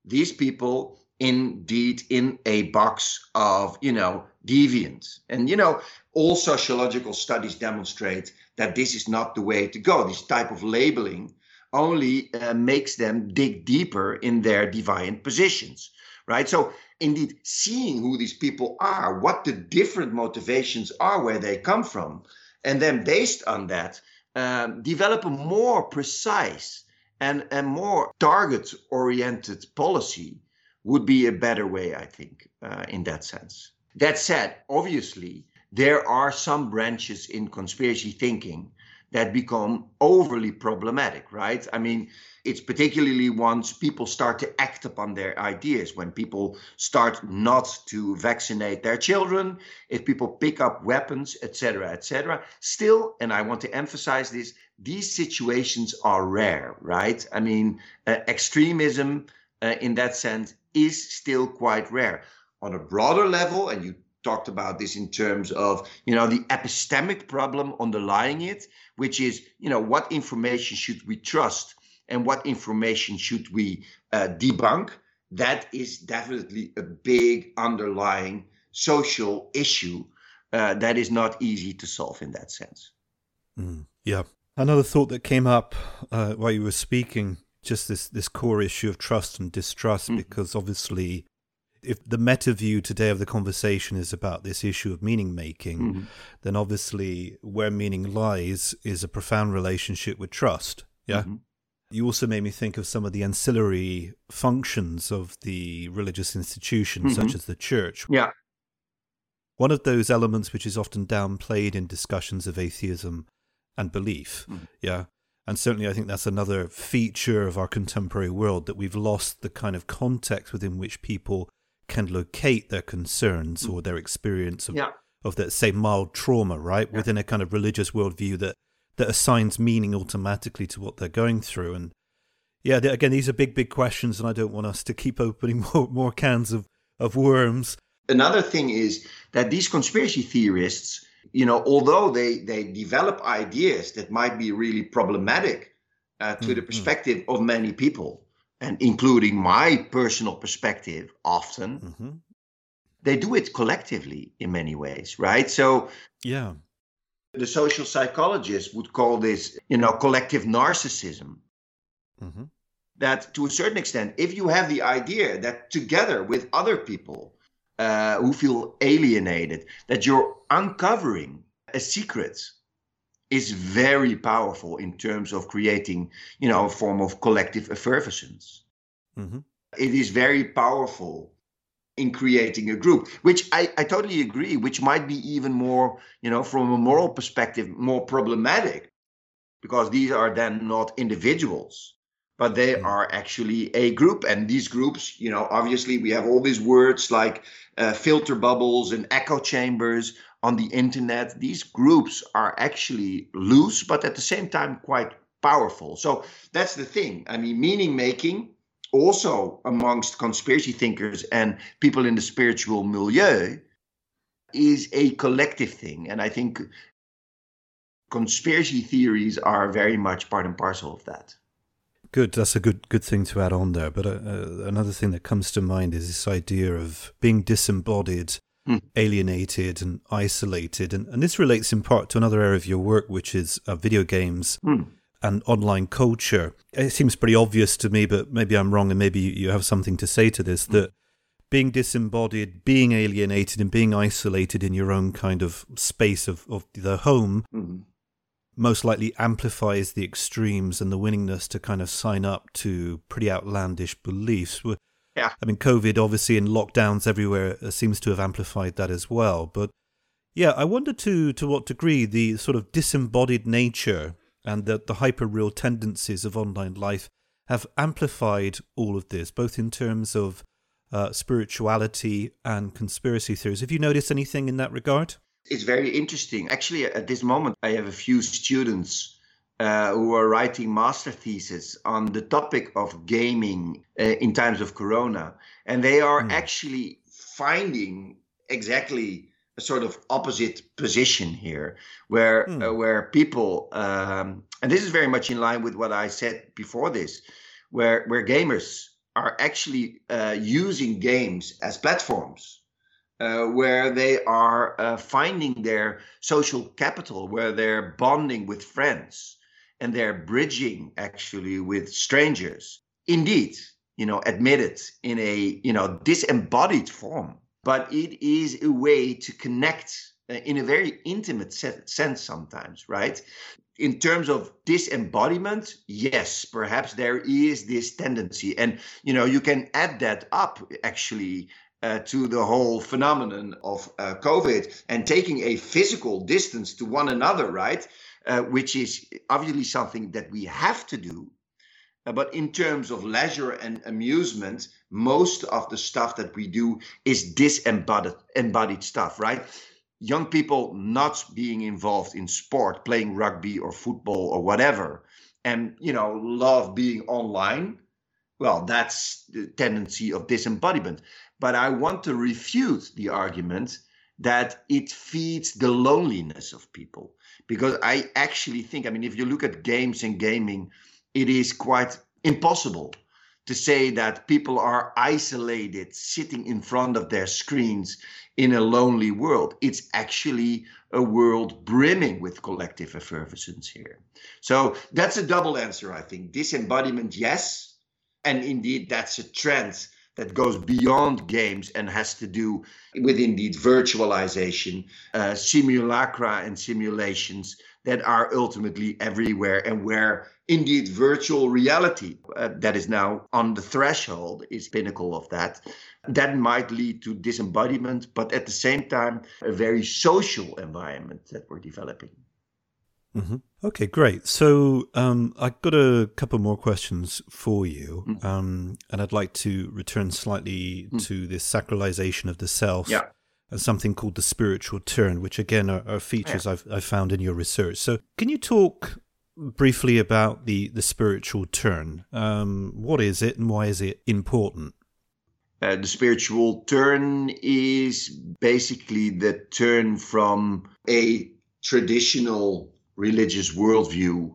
these people indeed in a box of you know deviants. And you know all sociological studies demonstrate that this is not the way to go. This type of labeling only uh, makes them dig deeper in their deviant positions right? So indeed seeing who these people are what the different motivations are where they come from and then based on that um, develop a more precise and a more target oriented policy would be a better way, I think, uh, in that sense. That said, obviously, there are some branches in conspiracy thinking that become overly problematic, right? I mean, it's particularly once people start to act upon their ideas, when people start not to vaccinate their children, if people pick up weapons, etc., etc. Still, and I want to emphasize this, these situations are rare, right? I mean, uh, extremism uh, in that sense is still quite rare. On a broader level, and you talked about this in terms of you know the epistemic problem underlying it which is you know what information should we trust and what information should we uh, debunk? That is definitely a big underlying social issue uh, that is not easy to solve in that sense. Mm, yeah. Another thought that came up uh, while you were speaking just this this core issue of trust and distrust mm. because obviously if the meta view today of the conversation is about this issue of meaning making, mm-hmm. then obviously where meaning lies is a profound relationship with trust. Yeah. Mm-hmm. You also made me think of some of the ancillary functions of the religious institutions, mm-hmm. such as the church. Yeah. One of those elements which is often downplayed in discussions of atheism and belief. Mm-hmm. Yeah. And certainly, I think that's another feature of our contemporary world that we've lost the kind of context within which people can locate their concerns or their experience of, yeah. of that, say, mild trauma, right, yeah. within a kind of religious worldview that, that assigns meaning automatically to what they're going through. And yeah, again, these are big, big questions, and I don't want us to keep opening more, more cans of, of worms. Another thing is that these conspiracy theorists, you know, although they, they develop ideas that might be really problematic uh, to mm-hmm. the perspective of many people, and including my personal perspective often mm-hmm. they do it collectively in many ways right so yeah the social psychologists would call this you know collective narcissism mm-hmm. that to a certain extent if you have the idea that together with other people uh, who feel alienated that you're uncovering a secret is very powerful in terms of creating, you know, a form of collective effervescence. Mm-hmm. It is very powerful in creating a group, which I, I totally agree, which might be even more, you know, from a moral perspective, more problematic because these are then not individuals, but they mm-hmm. are actually a group. And these groups, you know, obviously we have all these words like uh, filter bubbles and echo chambers on the internet, these groups are actually loose, but at the same time quite powerful. So that's the thing. I mean, meaning making also amongst conspiracy thinkers and people in the spiritual milieu is a collective thing. And I think conspiracy theories are very much part and parcel of that. Good. That's a good good thing to add on there. But uh, uh, another thing that comes to mind is this idea of being disembodied mm. alienated and isolated. And, and this relates in part to another area of your work, which is uh, video games. Mm. And online culture. It seems pretty obvious to me, but maybe I'm wrong, and maybe you have something to say to this. Mm. That being disembodied, being alienated, and being isolated in your own kind of space of, of the home mm-hmm. most likely amplifies the extremes and the willingness to kind of sign up to pretty outlandish beliefs. Yeah. I mean, COVID obviously and lockdowns everywhere uh, seems to have amplified that as well. But yeah, I wonder to to what degree the sort of disembodied nature and the, the hyper real tendencies of online life have amplified all of this, both in terms of uh, spirituality and conspiracy theories. Have you noticed anything in that regard? It's very interesting. Actually, at this moment, I have a few students uh, who are writing master theses on the topic of gaming uh, in times of corona and they are mm. actually finding exactly a sort of opposite position here where mm. uh, where people um, and this is very much in line with what i said before this where where gamers are actually uh, using games as platforms uh, where they are uh, finding their social capital, where they're bonding with friends, and they're bridging actually with strangers. Indeed, you know, admitted in a, you know, disembodied form, but it is a way to connect uh, in a very intimate sense sometimes, right? In terms of disembodiment, yes, perhaps there is this tendency. And, you know, you can add that up actually uh, to the whole phenomenon of uh, COVID and taking a physical distance to one another, right? Uh, which is obviously something that we have to do. Uh, but in terms of leisure and amusement, most of the stuff that we do is disembodied embodied stuff, right? Young people not being involved in sport, playing rugby or football or whatever, and you know, love being online. Well, that's the tendency of disembodiment. But I want to refute the argument that it feeds the loneliness of people. Because I actually think, I mean, if you look at games and gaming, it is quite impossible to say that people are isolated, sitting in front of their screens in a lonely world. It's actually a world brimming with collective effervescence here. So that's a double answer, I think. Disembodiment, yes. And indeed, that's a trend that goes beyond games and has to do with indeed virtualization, uh, simulacra and simulations that are ultimately everywhere and where indeed virtual reality uh, that is now on the threshold is pinnacle of that. That might lead to disembodiment but at the same time a very social environment that we're developing Mm-hmm. Okay, great. So um, I've got a couple more questions for you, mm. um, and I'd like to return slightly mm. to this sacralization of the self. Yeah. As something called the spiritual turn, which again are, are features yeah. I've, I've found in your research. So, can you talk briefly about the, the spiritual turn? Um, what is it and why is it important? Uh, the spiritual turn is basically the turn from a traditional religious worldview,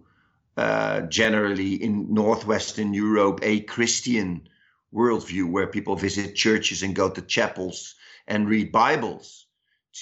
uh, generally in Northwestern Europe, a Christian worldview where people visit churches and go to chapels and read Bibles,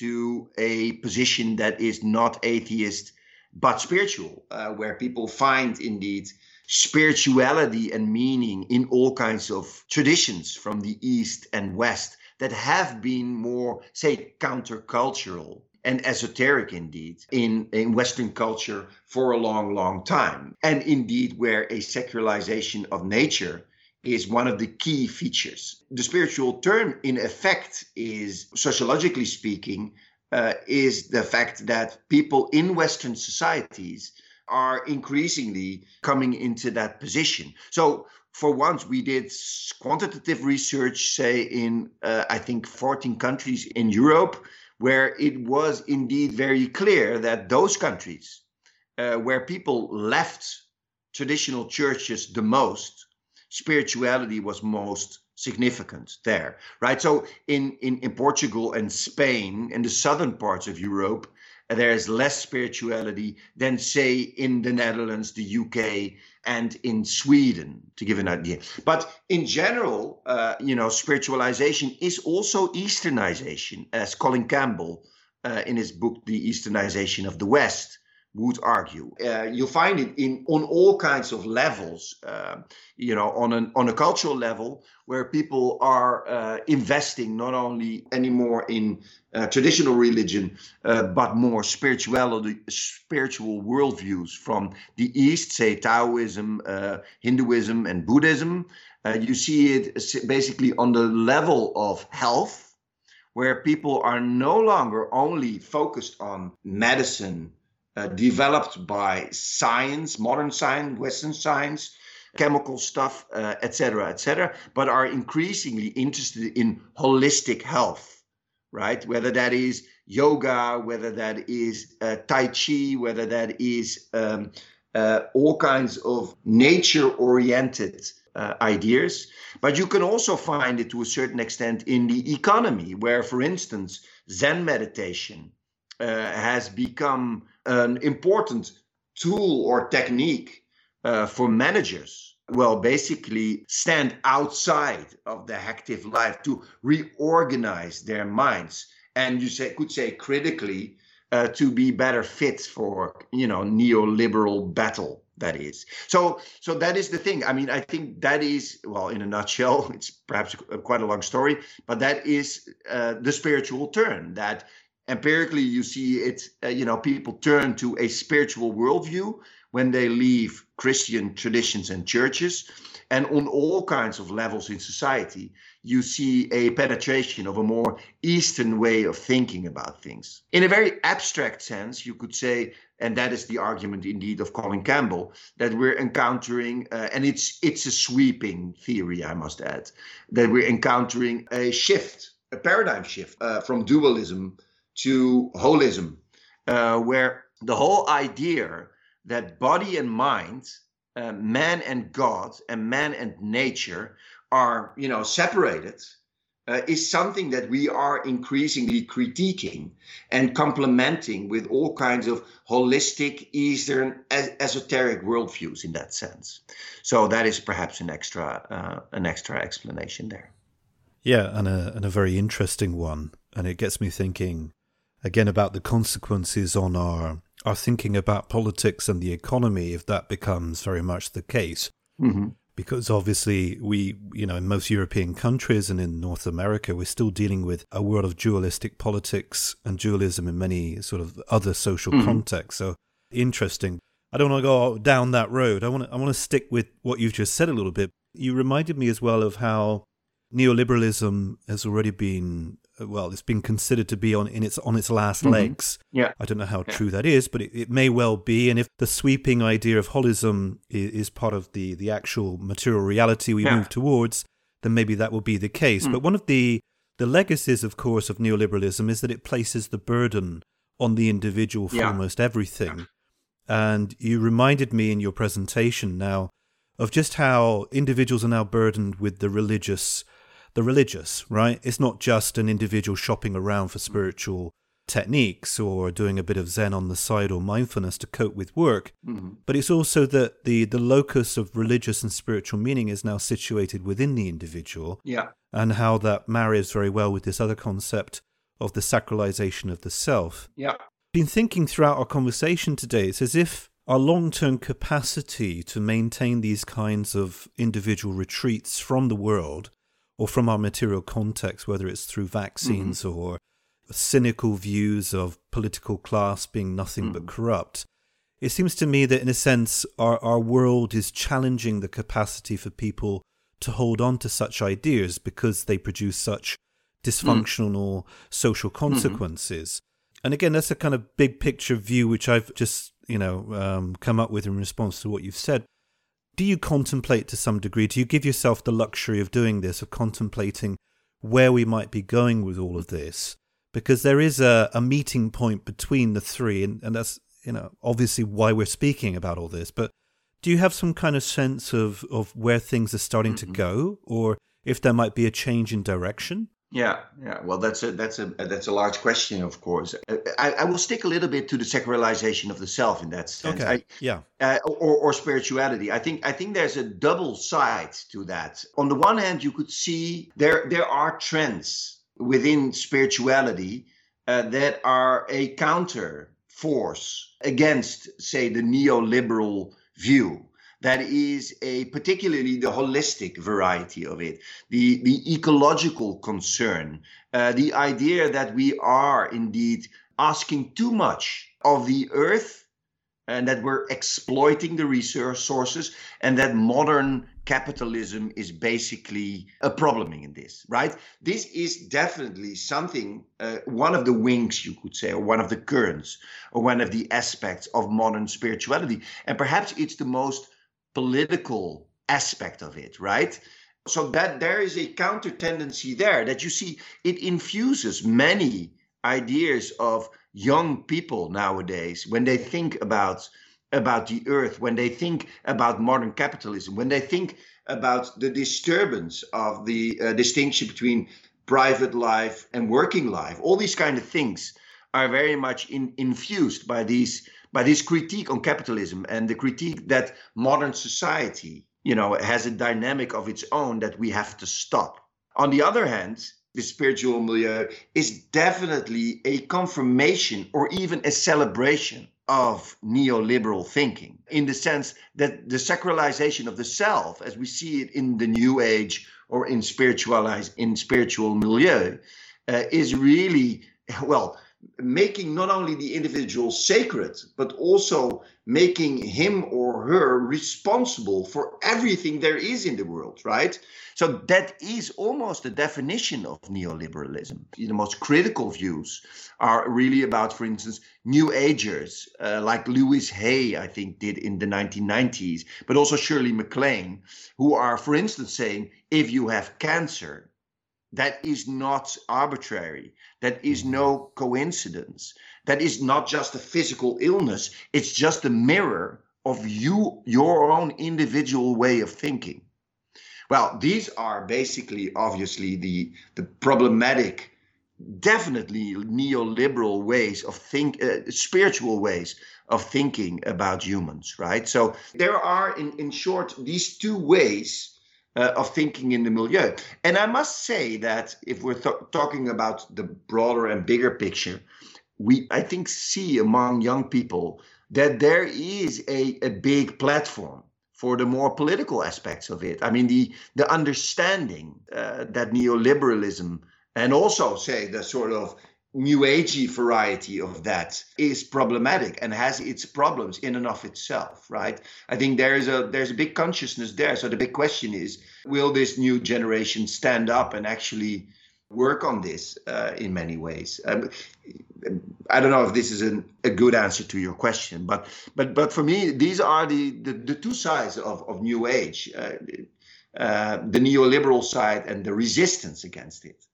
to a position that is not atheist but spiritual, uh, where people find indeed spirituality and meaning in all kinds of traditions from the East and West that have been more, say, countercultural and esoteric indeed in, in Western culture for a long, long time. And indeed, where a sacralization of nature is one of the key features. The spiritual turn, in effect, is sociologically speaking, uh, is the fact that people in Western societies are increasingly coming into that position. So, for once, we did quantitative research, say, in uh, I think 14 countries in Europe where it was indeed very clear that those countries uh, where people left traditional churches the most, spirituality was most significant there, right? So in, in, in Portugal and Spain, and the southern parts of Europe, there is less spirituality than, say, in the Netherlands, the UK, and in Sweden, to give an idea. But in general, uh, you know, spiritualization is also Easternization, as Colin Campbell uh, in his book, The Easternization of the West, would argue. Uh, you find it in on all kinds of levels. Uh, you know, on an on a cultural level, where people are uh, investing not only anymore in uh, traditional religion, uh, but more spirituality, spiritual worldviews from the East, say Taoism, uh, Hinduism, and Buddhism. you see it basically on the level of health, where people are no longer only focused on medicine uh, developed by science, modern science, Western science, chemical stuff, etc., uh, etc., et but are increasingly interested in holistic health, right? Whether that is yoga, whether that is uh, Tai Chi, whether that is um, uh, all kinds of nature oriented ideas. But you can also find it to a certain extent in the economy, where, for instance, Zen meditation has become an important tool or technique uh, for managers well basically stand outside of the active life to reorganize their minds and you say could say critically uh, to be better fit for you know neoliberal battle that is. So so that is the thing. I mean i think that is well in a nutshell it's perhaps quite a long story but that is uh, the spiritual turn that empirically you see it uh, you know people turn to a spiritual worldview when they leave christian traditions and churches. And on all kinds of levels in society you see a penetration of a more eastern way of thinking about things. In a very abstract sense you could say and that is the argument indeed of colin campbell that we're encountering uh, and it's it's a sweeping theory i must add that we're encountering a shift a paradigm shift uh, from dualism to holism, uh, where the whole idea that body and mind, uh, man and God, and man and nature are, you know, separated. Uh, is something that we are increasingly critiquing and complementing with all kinds of holistic Eastern esoteric worldviews in that sense. So that is perhaps an extra uh, an extra explanation there. Yeah, and a and a very interesting one, and it gets me thinking again about the consequences on our our thinking about politics and the economy if that becomes very much the case. Mm-hmm. Because obviously, we, you know, in most European countries and in North America, we're still dealing with a world of dualistic politics and dualism in many sort of other social mm-hmm. contexts. So interesting. I don't want to go down that road. I want to, I want to stick with what you've just said a little bit. You reminded me as well of how neoliberalism has already been well, it's been considered to be on in its on its last mm-hmm. legs. Yeah, I don't know how yeah. true that is, but it, it, may well be. And if the sweeping idea of holism is, is part of the the actual material reality we yeah. move towards, then maybe that will be the case. Mm. But one of the the legacies, of course, of neoliberalism is that it places the burden on the individual for yeah. almost everything. And you reminded me in your presentation now of just how individuals are now burdened with the religious the religious, right? It's not just an individual shopping around for spiritual techniques or doing a bit of Zen on the side or mindfulness to cope with work, mm-hmm. but it's also that the, the locus of religious and spiritual meaning is now situated within the individual. Yeah. And how that marries very well with this other concept of the sacralization of the self. Yeah. Been thinking throughout our conversation today, it's as if our long term capacity to maintain these kinds of individual retreats from the world or from our material context, whether it's through vaccines mm-hmm. or cynical views of political class being nothing mm-hmm. but corrupt. It seems to me that, in a sense, our, our world is challenging the capacity for people to hold on to such ideas because they produce such dysfunctional mm. social mm-hmm. consequences. Mm-hmm. And again, that's a kind of big picture view which I've just, you know, um, come up with in response to what you've said do you contemplate to some degree? Do you give yourself the luxury of doing this, of contemplating where we might be going with all of this? Because there is a, a meeting point between the three, and, and that's you know obviously why we're speaking about all this. But do you have some kind of sense of of where things are starting mm-hmm. to go, or if there might be a change in direction? Yeah, yeah. Well, that's a that's a that's a large question, of course. I, I will stick a little bit to the sacralization of the self in that sense. Okay. I, yeah. Uh, or or spirituality. I think I think there's a double side to that. On the one hand, you could see there there are trends within spirituality uh, that are a counter force against, say, the neoliberal view that is a particularly the holistic variety of it, the, the ecological concern, uh, the idea that we are indeed asking too much of the earth and that we're exploiting the resources and that modern capitalism is basically a problem in this right? This is definitely something uh, one of the wings you could say or one of the currents or one of the aspects of modern spirituality. And perhaps it's the most political aspect of it, right? So that there is a counter tendency there that you see it infuses many ideas of young people nowadays when they think about about the earth, when they think about modern capitalism, when they think about the disturbance of the uh, distinction between private life and working life, all these kind of things are very much in, infused by these by his critique on capitalism and the critique that modern society, you know, has a dynamic of its own that we have to stop. On the other hand, the spiritual milieu is definitely a confirmation or even a celebration of neoliberal thinking in the sense that the sacralization of the self as we see it in the new age or in spiritualized in spiritual milieu uh, is really well making not only the individual sacred, but also making him or her responsible for everything there is in the world, right? So that is almost the definition of neoliberalism. The most critical views are really about, for instance, New Agers, uh, like Louise Hay, I think, did in the 1990s, but also Shirley MacLaine, who are, for instance, saying if you have cancer, that is not arbitrary. That is no coincidence. That is not just a physical illness. It's just a mirror of you, your own individual way of thinking. Well, these are basically, obviously, the the problematic, definitely neoliberal ways of think, uh, spiritual ways of thinking about humans, right? So there are, in in short, these two ways uh, of thinking in the milieu. And I must say that if we're th- talking about the broader and bigger picture, we I think see among young people that there is a, a big platform for the more political aspects of it. I mean, the the understanding uh, that neoliberalism and also say the sort of new agey variety of that is problematic and has its problems in and of itself right? I think there's a there's a big consciousness there. So the big question is will this new generation stand up and actually work on this uh, in many ways? Um, i don't know if this is an, a good answer to your question but but but for me these are the the, the two sides of, of new age uh, uh, the neoliberal side and the resistance against it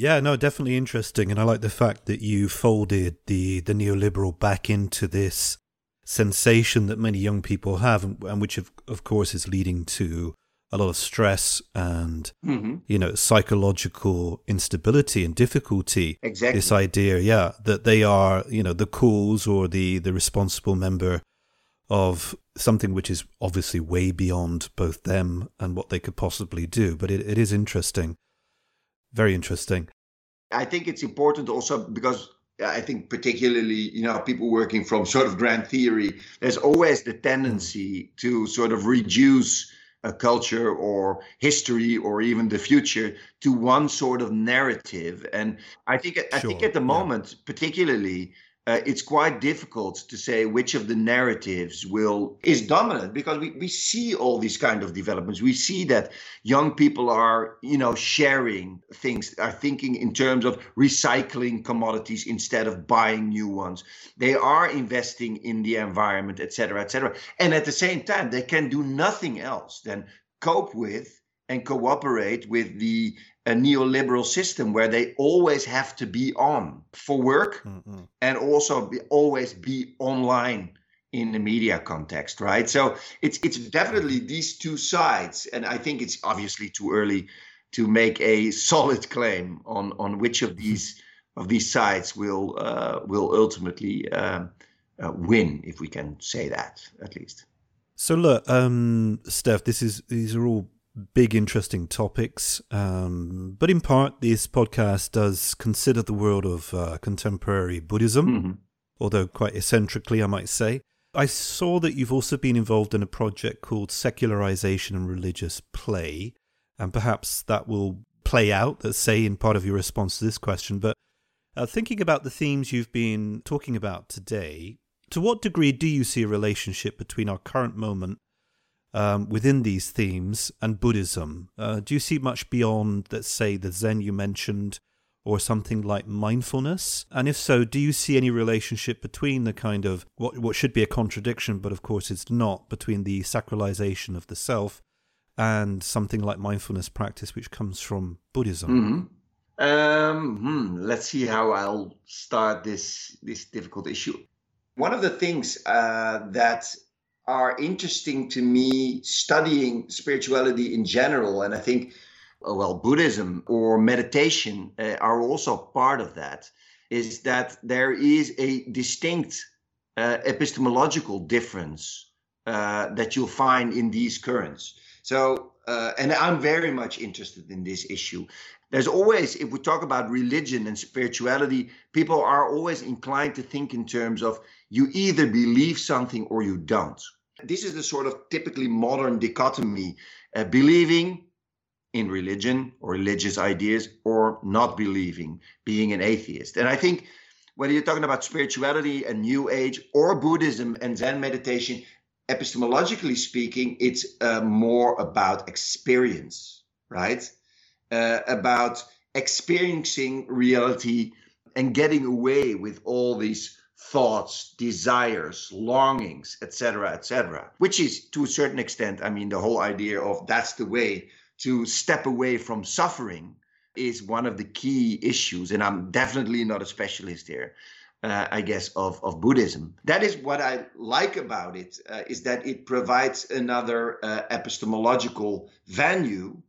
yeah, no, definitely interesting, and I like the fact that you folded the the neoliberal back into this sensation that many young people have, and, and which of of course is leading to a lot of stress and mm-hmm. you know psychological instability and difficulty. Exactly. This idea, yeah, that they are you know the cause or the the responsible member of something which is obviously way beyond both them and what they could possibly do. But it, it is interesting. Very interesting. I think it's important also because I think particularly, you know, people working from sort of grand theory, there's always the tendency to sort of reduce a culture or history or even the future to one sort of narrative. And I think I think at the moment, yeah. particularly uh, it's quite difficult to say which of the narratives will is dominant because we, we see all these kind of developments. We see that young people are you know sharing things are thinking in terms of recycling commodities instead of buying new ones. They are investing in the environment etc etc and at the same time they can do nothing else than cope with and cooperate with the a neoliberal system where they always have to be on for work mm-hmm. and also be, always be online in the media context right so it's it's definitely these two sides and i think it's obviously too early to make a solid claim on on which of these of these sides will uh, will ultimately um, uh, win if we can say that at least so look um stef this is these are all big, interesting topics. Um, but in part, this podcast does consider the world of uh, contemporary Buddhism, mm-hmm. although quite eccentrically, I might say. I saw that you've also been involved in a project called Secularization and Religious Play, and perhaps that will play out, let's say, in part of your response to this question. But uh, thinking about the themes you've been talking about today, to what degree do you see a relationship between our current moment um, within these themes and Buddhism? Uh, do you see much beyond, let's say, the Zen you mentioned, or something like mindfulness? And if so, do you see any relationship between the kind of what what should be a contradiction, but of course it's not, between the sacralization of the self and something like mindfulness practice, which comes from Buddhism? Mm-hmm. Um, hmm, let's see how I'll start this this difficult issue. One of the things uh, that are interesting to me studying spirituality in general. And I think, uh, well, Buddhism or meditation uh, are also part of that, is that there is a distinct uh, epistemological difference uh, that you'll find in these currents. So, uh, and I'm very much interested in this issue. There's always, if we talk about religion and spirituality, people are always inclined to think in terms of you either believe something or you don't. This is the sort of typically modern dichotomy uh, believing in religion or religious ideas or not believing, being an atheist. And I think whether you're talking about spirituality and New Age or Buddhism and Zen meditation, epistemologically speaking, it's uh, more about experience, right? Uh, about experiencing reality and getting away with all these thoughts, desires, longings, etc., etc., which is to a certain extent, I mean, the whole idea of that's the way to step away from suffering is one of the key issues. And I'm definitely not a specialist here. Uh, I guess of of Buddhism. That is what I like about it uh, is that it provides another uh, epistemological venue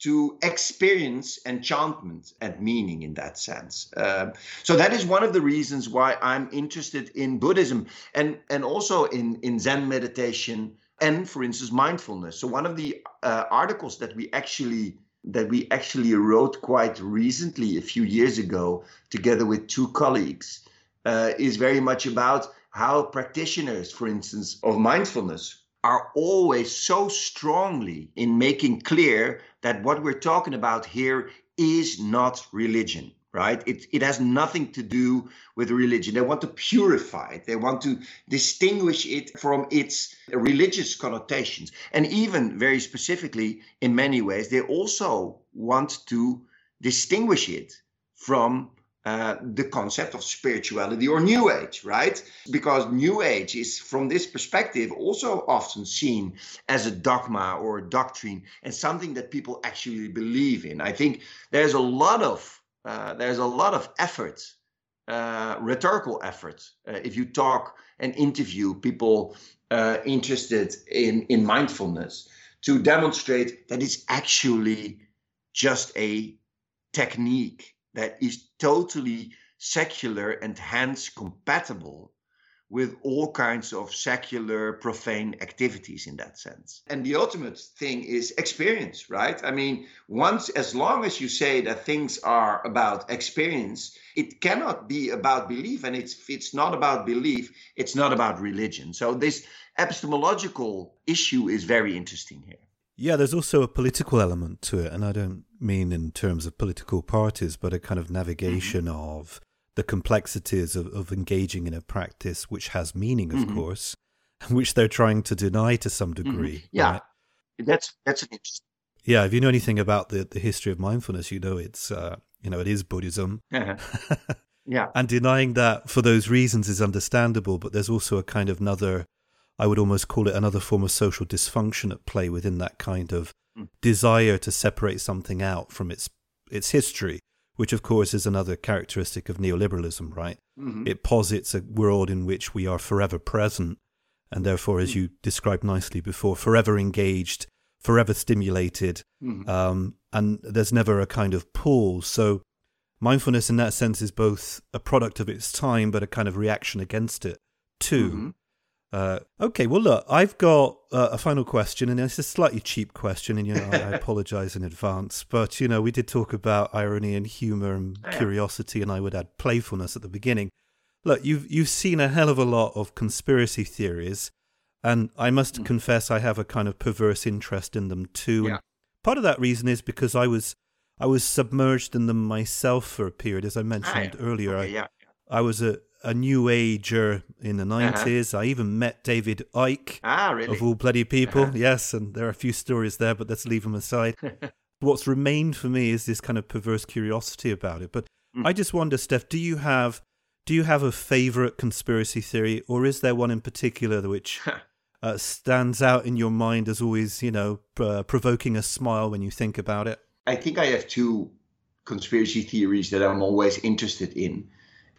to experience enchantment and meaning in that sense. Uh, so that is one of the reasons why I'm interested in Buddhism and and also in in Zen meditation and, for instance, mindfulness. So one of the uh, articles that we actually that we actually wrote quite recently, a few years ago, together with two colleagues, uh, is very much about how practitioners, for instance, of mindfulness are always so strongly in making clear that what we're talking about here is not religion right? It, it has nothing to do with religion. They want to purify it. They want to distinguish it from its religious connotations. And even very specifically in many ways they also want to distinguish it from uh, the concept of spirituality or New Age, right? Because New Age is, from this perspective, also often seen as a dogma or a doctrine and something that people actually believe in. I think there's a lot of uh, there's a lot of effort, uh, rhetorical effort. Uh, if you talk and interview people uh, interested in in mindfulness, to demonstrate that it's actually just a technique that is totally secular and hence compatible with all kinds of secular, profane activities in that sense. And the ultimate thing is experience, right? I mean, once, as long as you say that things are about experience, it cannot be about belief. And it's, it's not about belief, it's not about religion. So this epistemological issue is very interesting here. Yeah, there's also a political element to it, and I don't mean in terms of political parties, but a kind of navigation mm-hmm. of the complexities of, of engaging in a practice which has meaning, of mm-hmm. course, which they're trying to deny to some mm-hmm. degree. Mm-hmm. Yeah, right? that's that's an interesting. Yeah, if you know anything about the, the history of mindfulness, you know it's uh, you know it is Buddhism. Uh-huh. yeah, and denying that for those reasons is understandable, but there's also a kind of another I would almost call it another form of social dysfunction at play within that kind of mm. desire to separate something out from its its history, which of course is another characteristic of neoliberalism, right? Mm-hmm. It posits a world in which we are forever present and therefore, as mm. you described nicely before, forever engaged, forever stimulated, mm. um, and there's never a kind of pause. So mindfulness in that sense is both a product of its time, but a kind of reaction against it too. Mm-hmm. Uh, okay, well, look, I've got uh, a final question, and it's a slightly cheap question, and you know, I, I apologize in advance. But you know, we did talk about irony and humor and oh, curiosity, and I would add playfulness at the beginning. Look, you've you've seen a hell of a lot of conspiracy theories, and I must mm. confess I have a kind of perverse interest in them too. Yeah. part of that reason is because I was I was submerged in them myself for a period, as I mentioned ah, earlier. Okay, I, yeah. I was a a new ager in the 90s. Uh-huh. I even met David Icke. Ah, really? Of all bloody people. Uh-huh. Yes, and there are a few stories there, but let's leave them aside. What's remained for me is this kind of perverse curiosity about it. But mm. I just wonder, Stef, do you have do you have a favorite conspiracy theory, or is there one in particular which uh, stands out in your mind as always, you know, uh, provoking a smile when you think about it? I think I have two conspiracy theories that I'm always interested in.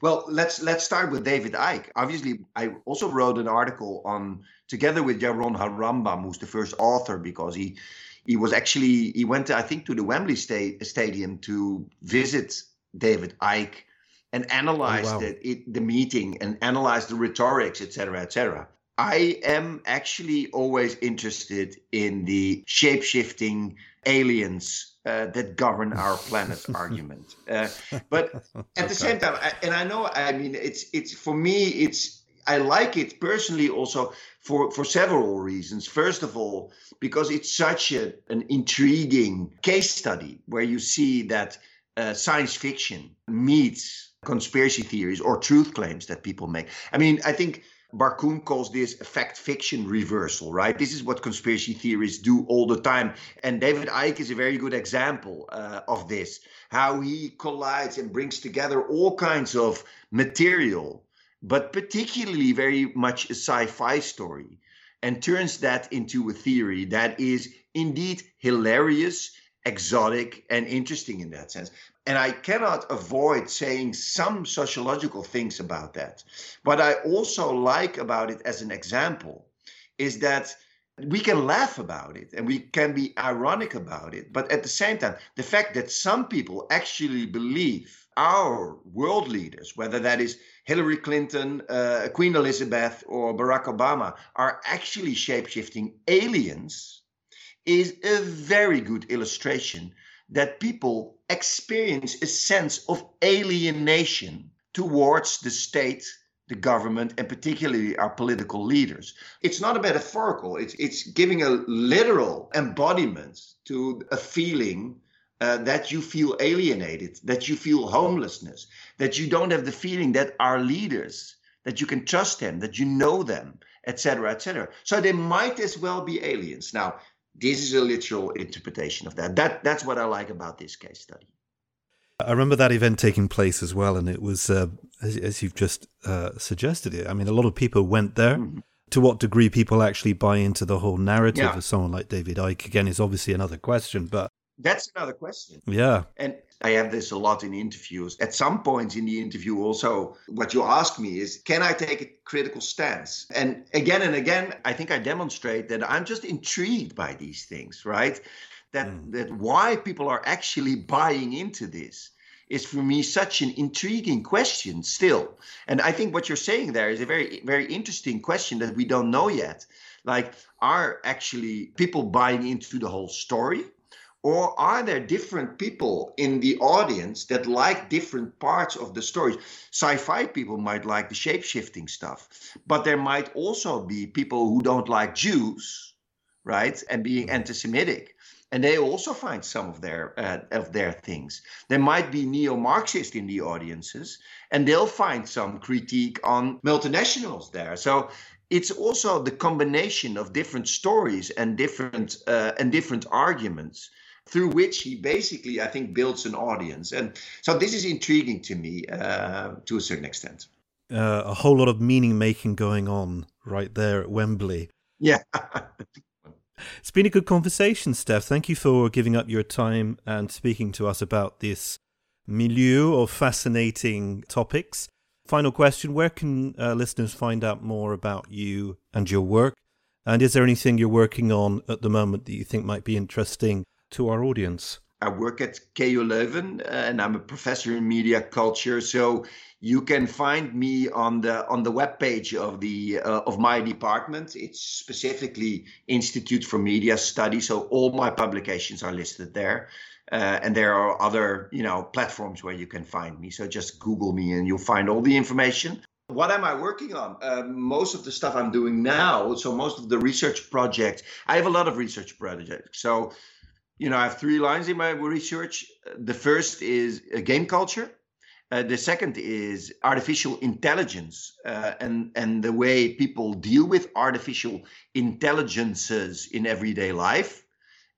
Well, let's let's start with David Icke. Obviously, I also wrote an article on together with Jaron Harambam, who's the first author, because he he was actually he went I think to the Wembley sta- Stadium to visit David Icke and analyze oh, wow. the, it, the meeting and analyze the rhetorics, etc., etc. I am actually always interested in the shape shifting aliens uh, that govern our planet argument. Uh, but at the same time, I, and I know, I mean, it's it's for me, it's I like it personally also for, for several reasons. First of all, because it's such a, an intriguing case study where you see that uh, science fiction meets conspiracy theories or truth claims that people make. I mean, I think Barkun calls this fact fiction reversal, right? This is what conspiracy theorists do all the time. And David Icke is a very good example uh, of this how he collides and brings together all kinds of material, but particularly very much a sci fi story, and turns that into a theory that is indeed hilarious, exotic, and interesting in that sense. And I cannot avoid saying some sociological things about that. What I also like about it as an example is that we can laugh about it and we can be ironic about it. But at the same time, the fact that some people actually believe our world leaders, whether that is Hillary Clinton, uh, Queen Elizabeth, or Barack Obama, are actually shapeshifting aliens is a very good illustration that people experience a sense of alienation towards the state, the government, and particularly our political leaders. It's not a metaphorical, it's, it's giving a literal embodiment to a feeling. Uh, that you feel alienated, that you feel homelessness, that you don't have the feeling that our leaders, that you can trust them, that you know them, etc., etc. So they might as well be aliens. Now, this is a literal interpretation of that. That that's what I like about this case study. I remember that event taking place as well, and it was uh, as, as, you've just uh, suggested it. I mean, a lot of people went there. Mm-hmm. To what degree people actually buy into the whole narrative yeah. of someone like David Icke again is obviously another question. But that's another question. Yeah, and I have this a lot in interviews. At some points in the interview, also, what you ask me is, can I take a critical stance? And again and again, I think I demonstrate that I'm just intrigued by these things, right? That mm. that why people are actually buying into this is for me such an intriguing question still. And I think what you're saying there is a very very interesting question that we don't know yet. Like, are actually people buying into the whole story? Or are there different people in the audience that like different parts of the stories? Sci fi people might like the shape shifting stuff, but there might also be people who don't like Jews, right? And being mm-hmm. anti Semitic. And they also find some of their uh, of their things. There might be neo-Marxist in the audiences, and they'll find some critique on multinationals there. So it's also the combination of different stories and different uh, and different arguments through which he basically, I think, builds an audience. And so this is intriguing to me uh, to a certain extent. Uh, a whole lot of meaning making going on right there at Wembley. Yeah. it's been a good conversation, Stef. Thank you for giving up your time and speaking to us about this milieu of fascinating topics. Final question Where can uh, listeners find out more about you and your work? And is there anything you're working on at the moment that you think might be interesting to our audience? I work at KU Leuven uh, and I'm a professor in media culture. So you can find me on the on the webpage of the uh, of my department. It's specifically Institute for Media Studies. So all my publications are listed there. Uh, and there are other you know platforms where you can find me. So just Google me and you'll find all the information. What am I working on? Uh, most of the stuff I'm doing now, so most of the research projects, I have a lot of research projects. So you know, I have three lines in my research. The first is game culture. Uh, the second is artificial intelligence uh, and and the way people deal with artificial intelligences in everyday life.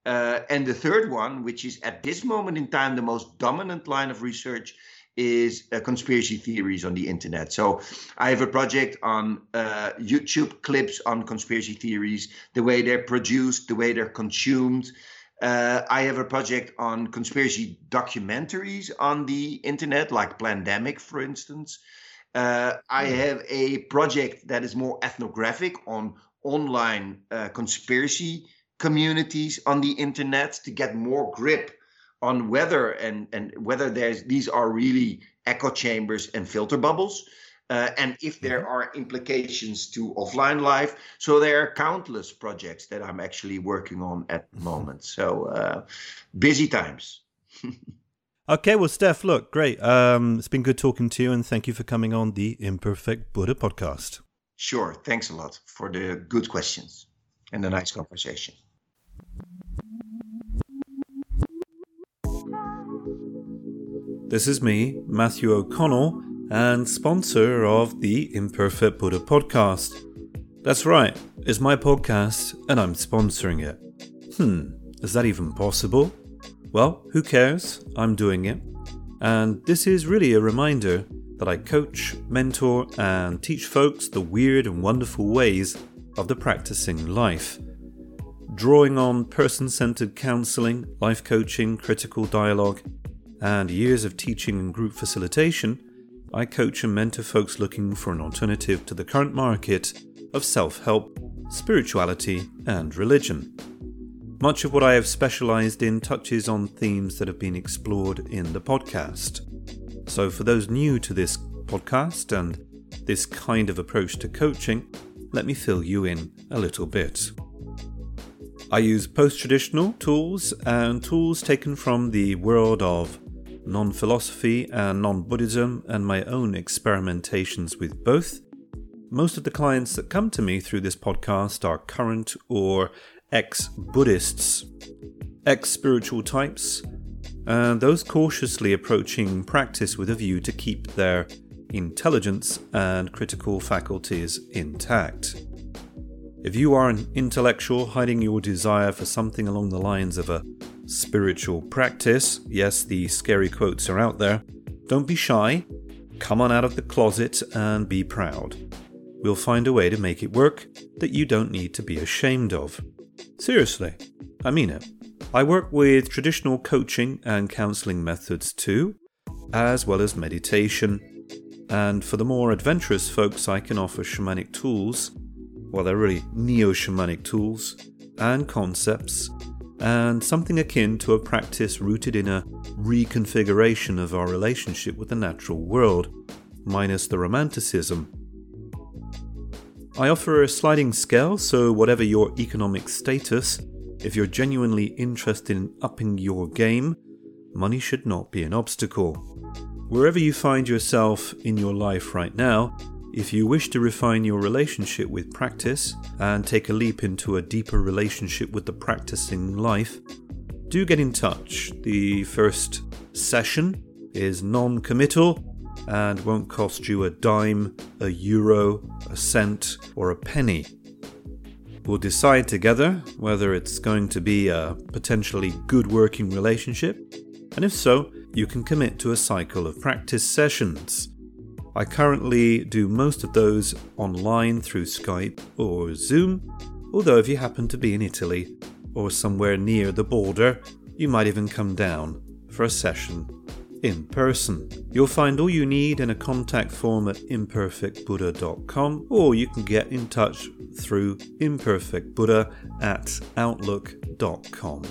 Uh, and the third one, which is at this moment in time the most dominant line of research, is uh, conspiracy theories on the internet. So I have a project on uh, YouTube clips on conspiracy theories, the way they're produced, the way they're consumed. Uh, I have a project on conspiracy documentaries on the internet, like Plandemic, for instance. Uh, I hmm. have a project that is more ethnographic on online uh, conspiracy communities on the internet to get more grip on whether and and whether there's these are really echo chambers and filter bubbles uh, and if there mm-hmm. are implications to offline life. So there are countless projects that I'm actually working on at the mm-hmm. moment. So uh, busy times. okay, well, Stef, look, great. Um, it's been good talking to you, and thank you for coming on the Imperfect Buddha podcast. Sure. Thanks a lot for the good questions and the nice conversation. This is me, Matthew O'Connell, and sponsor of the Imperfect Buddha podcast. That's right, it's my podcast, and I'm sponsoring it. Hmm, is that even possible? Well, who cares? I'm doing it. And this is really a reminder that I coach, mentor, and teach folks the weird and wonderful ways of the practicing life. Drawing on person centered counseling, life coaching, critical dialogue, and years of teaching and group facilitation, I coach and mentor folks looking for an alternative to the current market of self help, spirituality, and religion. Much of what I have specialized in touches on themes that have been explored in the podcast. So, for those new to this podcast and this kind of approach to coaching, let me fill you in a little bit. I use post traditional tools and tools taken from the world of non philosophy and non Buddhism and my own experimentations with both. Most of the clients that come to me through this podcast are current or ex Buddhists, ex spiritual types, and those cautiously approaching practice with a view to keep their intelligence and critical faculties intact. If you are an intellectual hiding your desire for something along the lines of a spiritual practice, yes, the scary quotes are out there, don't be shy, come on out of the closet and be proud. We'll find a way to make it work that you don't need to be ashamed of. Seriously, I mean it. I work with traditional coaching and counseling methods too, as well as meditation. And for the more adventurous folks, I can offer shamanic tools, well, they're really neo shamanic tools, and concepts, and something akin to a practice rooted in a reconfiguration of our relationship with the natural world, minus the romanticism I offer a sliding scale, so whatever your economic status, if you're genuinely interested in upping your game, money should not be an obstacle. Wherever you find yourself in your life right now, if you wish to refine your relationship with practice and take a leap into a deeper relationship with the practicing life, do get in touch. The first session is non committal and won't cost you a dime, a euro, a cent, or a penny. We'll decide together whether it's going to be a potentially good working relationship, and if so, you can commit to a cycle of practice sessions. I currently do most of those online through Skype or Zoom, although if you happen to be in Italy or somewhere near the border, you might even come down for a session in person. You'll find all you need in a contact form at imperfectbuddha.com, or you can get in touch through imperfectbuddha at outlook.com.